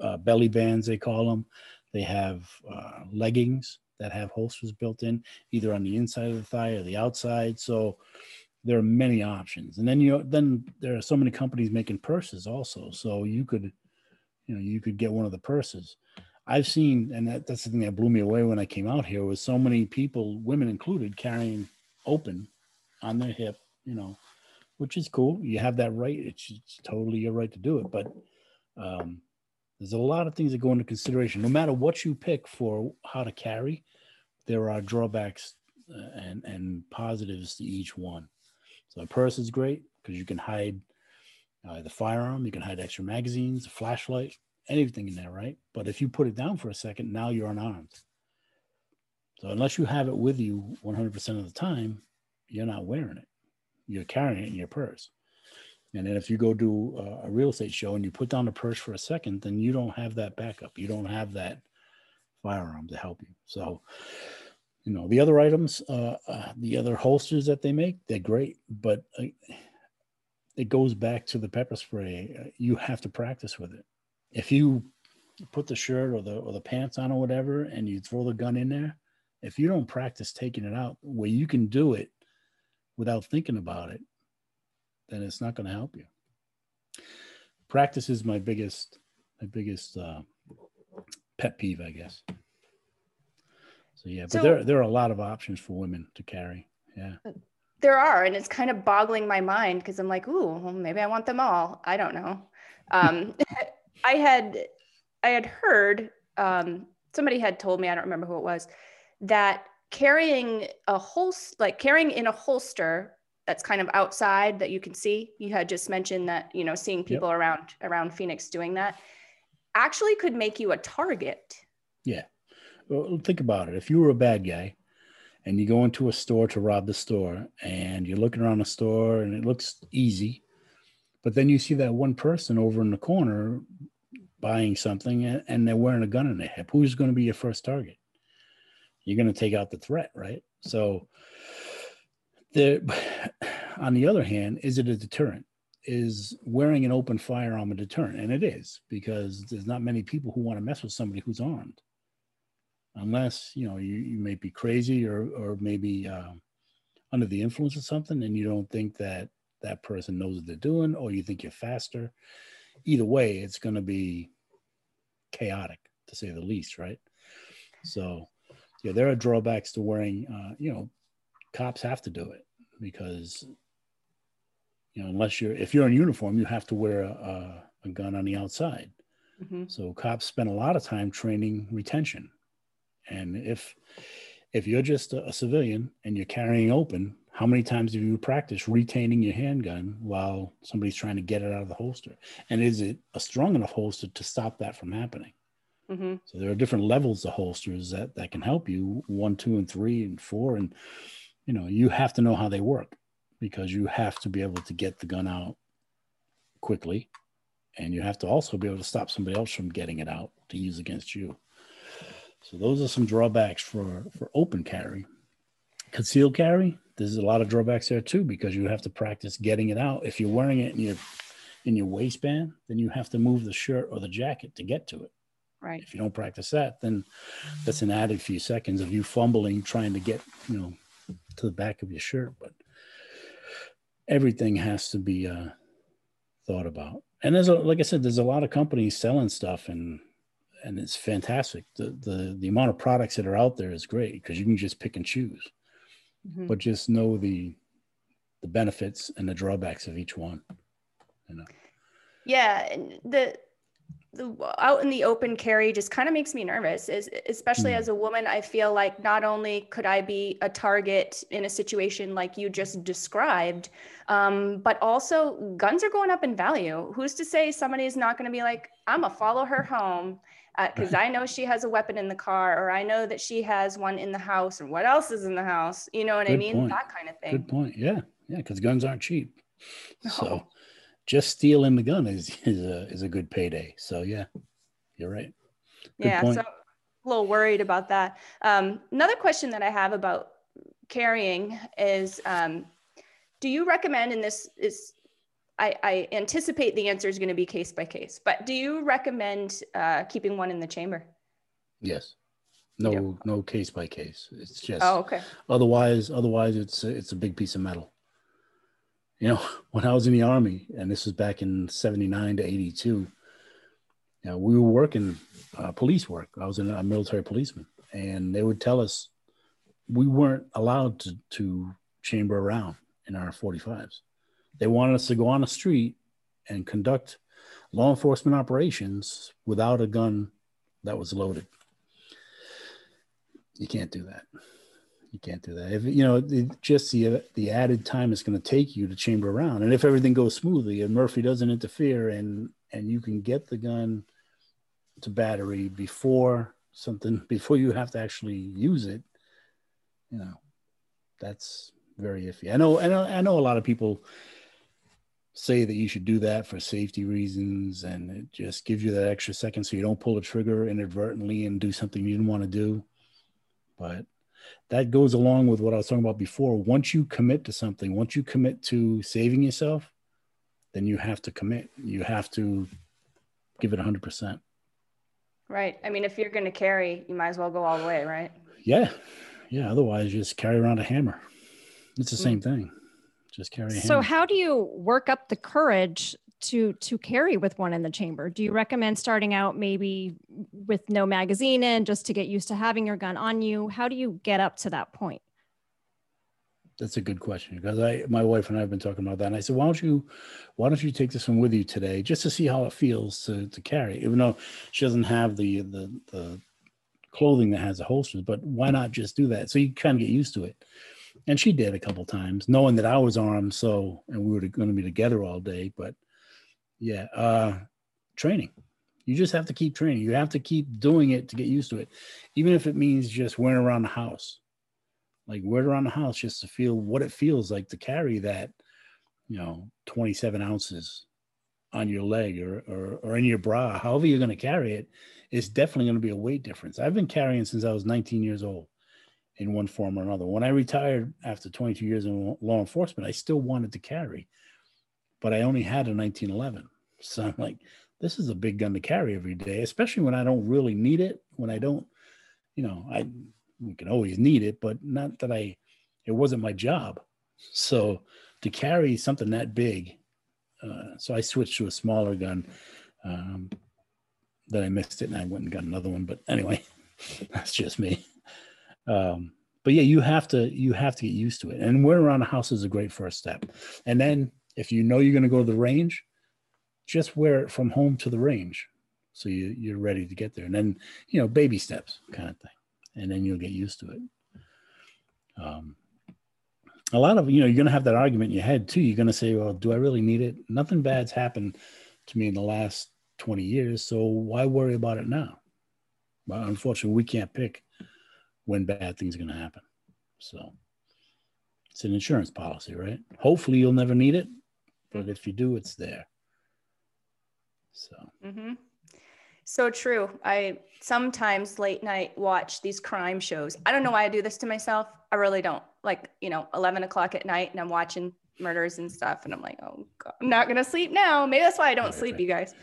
uh belly bands, they call them. They have uh, leggings that have holsters built in, either on the inside of the thigh or the outside. So there are many options. And then you then there are so many companies making purses also. So you could, you know, you could get one of the purses. I've seen, and that, that's the thing that blew me away when I came out here was so many people, women included, carrying open on their hip, you know, which is cool. You have that right. It's, it's totally your right to do it. But um, there's a lot of things that go into consideration. No matter what you pick for how to carry, there are drawbacks uh, and and positives to each one. So a purse is great because you can hide uh, the firearm, you can hide extra magazines, a flashlight, anything in there, right? But if you put it down for a second, now you're unarmed. So unless you have it with you 100% of the time, you're not wearing it. You're carrying it in your purse. And then if you go do a, real estate show and you put down the purse for a second, then you don't have that backup. You don't have that firearm to help you. So, you know, the other items, uh, uh, the other holsters that they make, they're great, but uh, it goes back to the pepper spray. Uh, you have to practice with it. If you put the shirt or the or the pants on or whatever, and you throw the gun in there, if you don't practice taking it out, where you can do it without thinking about it, then it's not going to help you. Practice is my biggest, my biggest uh, pet peeve, I guess. So yeah, but so, there there are a lot of options for women to carry. Yeah. There are, and it's kind of boggling my mind because I'm like, ooh, well, maybe I want them all. I don't know. Um, [LAUGHS] I had I had heard um, somebody had told me I don't remember who it was that carrying a holster, like carrying in a holster that's kind of outside that you can see you had just mentioned that you know seeing people yep. around around phoenix doing that actually could make you a target. Yeah. Well think about it. If you were a bad guy and you go into a store to rob the store and you're looking around the store and it looks easy but then you see that one person over in the corner buying something and, and they're wearing a gun in their hip who's going to be your first target you're going to take out the threat right so the, on the other hand, is it a deterrent? Is wearing an open firearm a deterrent? And it is because there's not many people who want to mess with somebody who's armed, unless you know you, you may be crazy or or maybe uh, under the influence of something, and you don't think that that person knows what they're doing, or you think you're faster. Either way, it's going to be chaotic to say the least, right? So, yeah, there are drawbacks to wearing, uh, you know, cops have to do it because you know unless you're if you're in uniform you have to wear a, a, a gun on the outside. Mm-hmm. so cops spend a lot of time training retention. And if if you're just a, a, civilian and you're carrying open how many times have you practiced retaining your handgun while somebody's trying to get it out of the holster? And is it a strong enough holster to stop that from happening mm-hmm. so there are different levels of holsters that that can help you one two and three and four and you know you have to know how they work because you have to be able to get the gun out quickly and you have to also be able to stop somebody else from getting it out to use against you. So those are some drawbacks for for open carry. Concealed carry there's a lot of drawbacks there too because you have to practice getting it out. If you're wearing it in your in your waistband then you have to move the shirt or the jacket to get to it right if you don't practice that then that's an added few seconds of you fumbling trying to get you know to the back of your shirt, but everything has to be uh, thought about. And there's a, like I said, there's a lot of companies selling stuff and and it's fantastic. The the the amount of products that are out there is great because you can just pick and choose. Mm-hmm. But just know the the benefits and the drawbacks of each one. You know. Yeah, the the out in the open carry just kind of makes me nervous is especially mm. as a woman i feel like not only could i be a target in a situation like you just described um, but also guns are going up in value who's to say somebody is not going to be like i'm gonna follow her home because uh, i know she has a weapon in the car or i know that she has one in the house or what else is in the house you know what Good i mean point. that kind of thing Good point yeah yeah because guns aren't cheap no. so just stealing the gun is is a is a good payday. So yeah, you're right. Good yeah, point. so a little worried about that. Um, another question that I have about carrying is, um, do you recommend? And this is, I, I anticipate the answer is going to be case by case, but do you recommend uh, keeping one in the chamber? Yes. No, no case by case. It's just. Oh, okay. Otherwise, otherwise, it's it's a big piece of metal you know, [LAUGHS] when I was in the army, and this was back in 79 to 82, you know, we were working uh, police work. I was a military policeman, and they would tell us we weren't allowed to, to chamber around in our 45s. They wanted us to go on the street and conduct law enforcement operations without a gun that was loaded. You can't do that you can't do that. If you know, it, just the uh, the added time it's going to take you to chamber around, and if everything goes smoothly and Murphy doesn't interfere, and and you can get the gun to battery before something [LAUGHS] before you have to actually use it, you know, that's very iffy. I know, I know, I know a lot of people say that you should do that for safety reasons, and it just gives you that extra second so you don't pull the trigger inadvertently and do something you didn't want to do. But that goes along with what I was talking about before. Once you commit to something, once you commit to saving yourself, then you have to commit. You have to give it 100%. Right. I mean, if you're going to carry, you might as well go all the way, right? Yeah. Yeah. Otherwise, you just carry around a hammer. It's the mm. same thing. Just carry So, how do you work up the courage to to carry with one in the chamber. Do you recommend starting out maybe with no magazine in just to get used to having your gun on you? How do you get up to that point? That's a good question because i my wife and i have been talking about that and i said why don't you why don't you take this one with you today just to see how it feels to, to carry even though she doesn't have the the the clothing that has the holsters but why not just do that? So you kind of get used to it. And she did a couple times knowing that i was armed so and we were going to be together all day but yeah. Uh, training. You just have to keep training. You have to keep doing it to get used to it, even if it means just wearing around the house. Like wear around the house just to feel what it feels like to carry that, you know, 27 ounces on your leg or, or, or in your bra, however you're going to carry it, it's definitely going to be a weight difference. I've been carrying since I was 19 years old in one form or another. When I retired after 22 years in law enforcement, I still wanted to carry but I only had a 1911. So I'm like, this is a big gun to carry every day, especially when I don't really need it. When I don't, you know, I we can always need it, but not that I, it wasn't my job. So to carry something that big, uh, so I switched to a smaller gun. Um, I missed it and I went and got another one. But anyway, [LAUGHS] that's just me. Um, but yeah, you have to you have to get used to it. And wearing around the house is a great first step. And then if you know you're going to go to the range, just wear it from home to the range. So you, you're ready to get there. And then, you know, baby steps kind of thing. And then you'll get used to it. Um, a lot of, you know, you're going to have that argument in your head too. You're going to say, well, do I really need it? Nothing bad's happened to me in the last 20 years. So why worry about it now? Well, unfortunately, we can't pick when bad things are going to happen. So it's an insurance policy, right? Hopefully, you'll never need it but if you do, it's there. So. Mm-hmm. So true. I sometimes late night watch these crime shows. I don't know why I do this to myself. I really don't. Like, you know, 11 o'clock at night and I'm watching murders and stuff. And I'm like, oh, God, I'm not going to sleep now. Maybe that's why I don't sleep, you guys.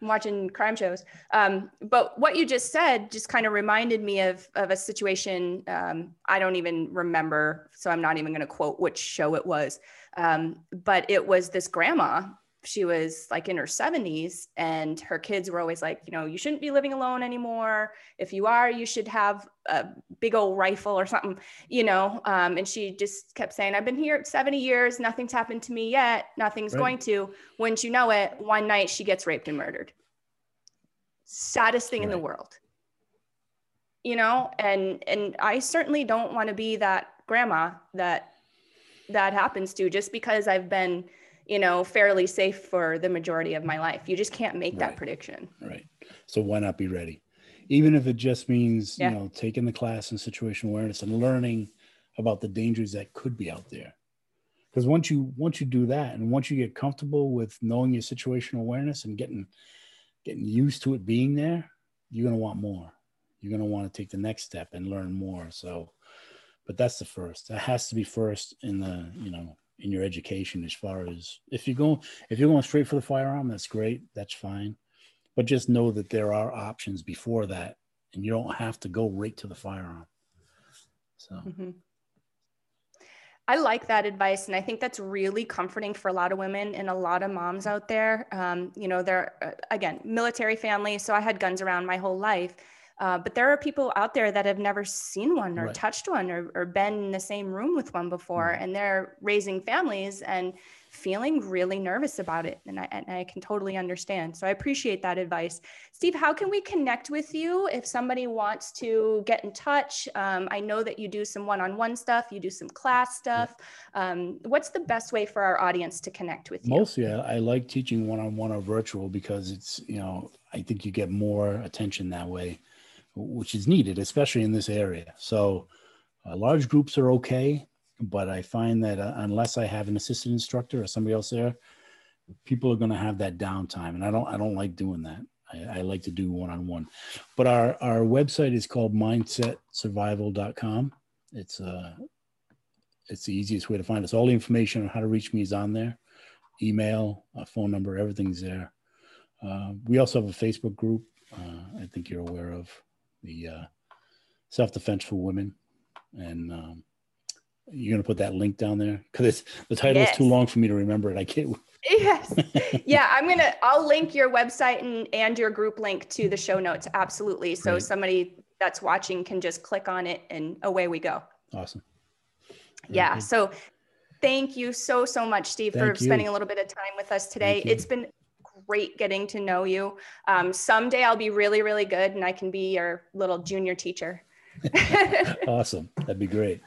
I'm watching crime shows. Um, but what you just said just kind of reminded me of of a situation. Um, I don't even remember, so I'm not even going to quote which show it was. Um, but it was this grandma she was like in her 70s and her kids were always like you know you shouldn't be living alone anymore. If you are you should have a big old rifle or something you know? Um, and she just kept saying i've been here 70 years nothing's happened to me yet nothing's right. going to. Wouldn't you know it one night she gets raped and murdered. Saddest thing right. in the world. You know? And and i certainly don't want to be that grandma that that happens to just because i've been you know, fairly safe for the majority of my life. You just can't make right. that prediction. Right. So why not be ready? Even if it just means, yeah. you know, taking the class in situational awareness and learning about the dangers that could be out there. Because once you once you do that and once you get comfortable with knowing your situational awareness and getting getting used to it being there, you're gonna want more. You're gonna want to take the next step and learn more. So but that's the first. That has to be first in the, you know, in your education as far as if you go if you're going straight for the firearm that's great that's fine but just know that there are options before that and you don't have to go right to the firearm so mm-hmm. I like that advice. And I think that's really comforting for a lot of women and a lot of moms out there. Um, you know, they're, uh, again, military family. So I had guns around my whole life. Uh, but there are people out there that have never seen one or right. touched one or, or, been in the same room with one before, mm-hmm. and they're raising families and feeling really nervous about it. And I, and I can totally understand. So I appreciate that advice. Steve, how can we connect with you if somebody wants to get in touch? Um, I know that you do some one on one stuff, you do some class stuff. Um, what's the best way for our audience to connect with you? Mostly, I like teaching one on one or virtual because it's, you know, I think you get more attention that way which is needed, especially in this area. So uh, large groups are okay, but I find that uh, unless I have an assistant instructor or somebody else there, people are going to have that downtime, and I don't I don't like doing that. I, I like to do one on one. But our our website is called mindsetsurvival.com. It's uh it's the easiest way to find us. All the information on how to reach me is on there. Email, phone number, everything's there. Uh, we also have a Facebook group. Uh, I think you're aware of the uh, self defense for women, and um, you're gonna put that link down there because the title yes. is too long for me to remember it. I can't. [LAUGHS] yes, [LAUGHS] yeah, I'm gonna. I'll link your website and and your group link to the show notes. Absolutely. So Great. somebody that's watching can just click on it and away we go. Awesome. Very yeah. Good. So thank you so so much steve Thank for you. spending a little bit of time with us today it's been great getting to know you. Um, someday I'll be really, really good and I can be your little junior teacher. [LAUGHS] awesome. That'd be great.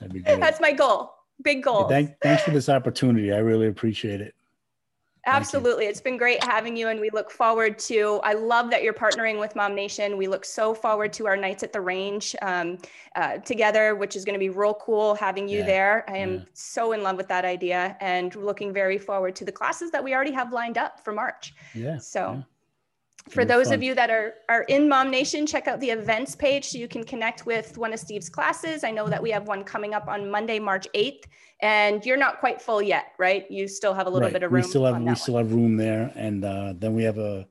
That'd be great. That's my goal. Big goal. Thank, thanks for this opportunity. I really appreciate it. Absolutely. It's been great having you, and we look forward to. I love that you're partnering with Mom Nation. We look so forward to our nights at the range um, uh, together, which is going to be real cool having you yeah. there. I am yeah. so in love with that idea and looking very forward to the classes that we already have lined up for March. Yeah. So. Yeah for those fun. of you that are are in mom nation check out the events page so you can connect with one of steve's classes. I know that we have one coming up on monday march 8th and you're not quite full yet right? You still have a little right. bit of room we still have we still have room there and uh, then we have a,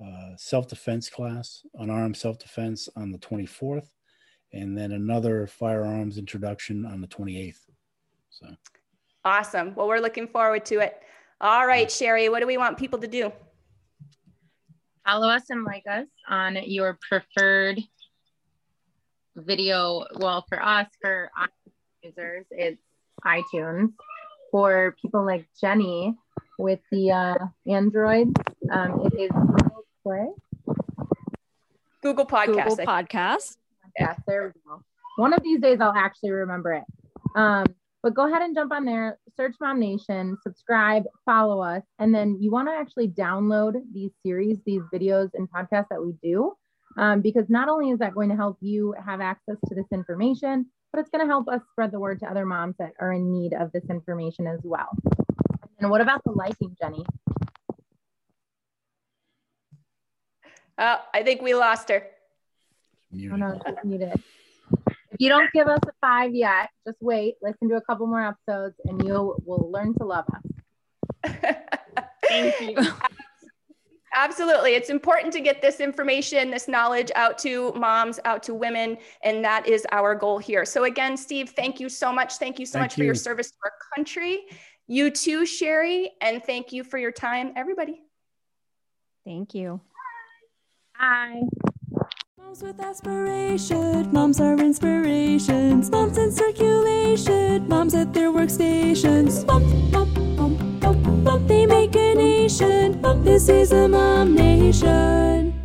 a self-defense class unarmed self-defense on the 24th and then another firearms introduction on the 28th so. Awesome. Well we're looking forward to it. All right sherry what do we want people to do follow us and like us on your preferred video. Well, for us, for users, it's iTunes. For people like Jenny with the uh, Android, um, it is Google Play. Google Podcast. Google Podcast. Yeah, there we go. One of these days I'll actually remember it. Um, but go ahead and jump on there, search Mom Nation, subscribe, follow us. And then you want to actually download these series, these videos and podcasts that we do. Um, because not only is that going to help you have access to this information, but it's going to help us spread the word to other moms that are in need of this information as well. And what about the liking, Jenny? Oh, I think we lost her. Oh, no, she's muted you don't give us a five yet, just wait, listen to a couple more episodes, and you will learn to love us. Thank you. [LAUGHS] Absolutely. It's important to get this information, this knowledge out to moms, out to women, and that is our goal here. So, again, Steve, thank you so much. Thank you so thank much you. for your service to our country. You too, Sherry, and thank you for your time, everybody. Thank you. Bye. Moms with aspiration, moms are inspirations, moms in circulation, moms at their workstations. Mom, mom, mom, mom, mom, they make a nation. Bump, this is a mom nation.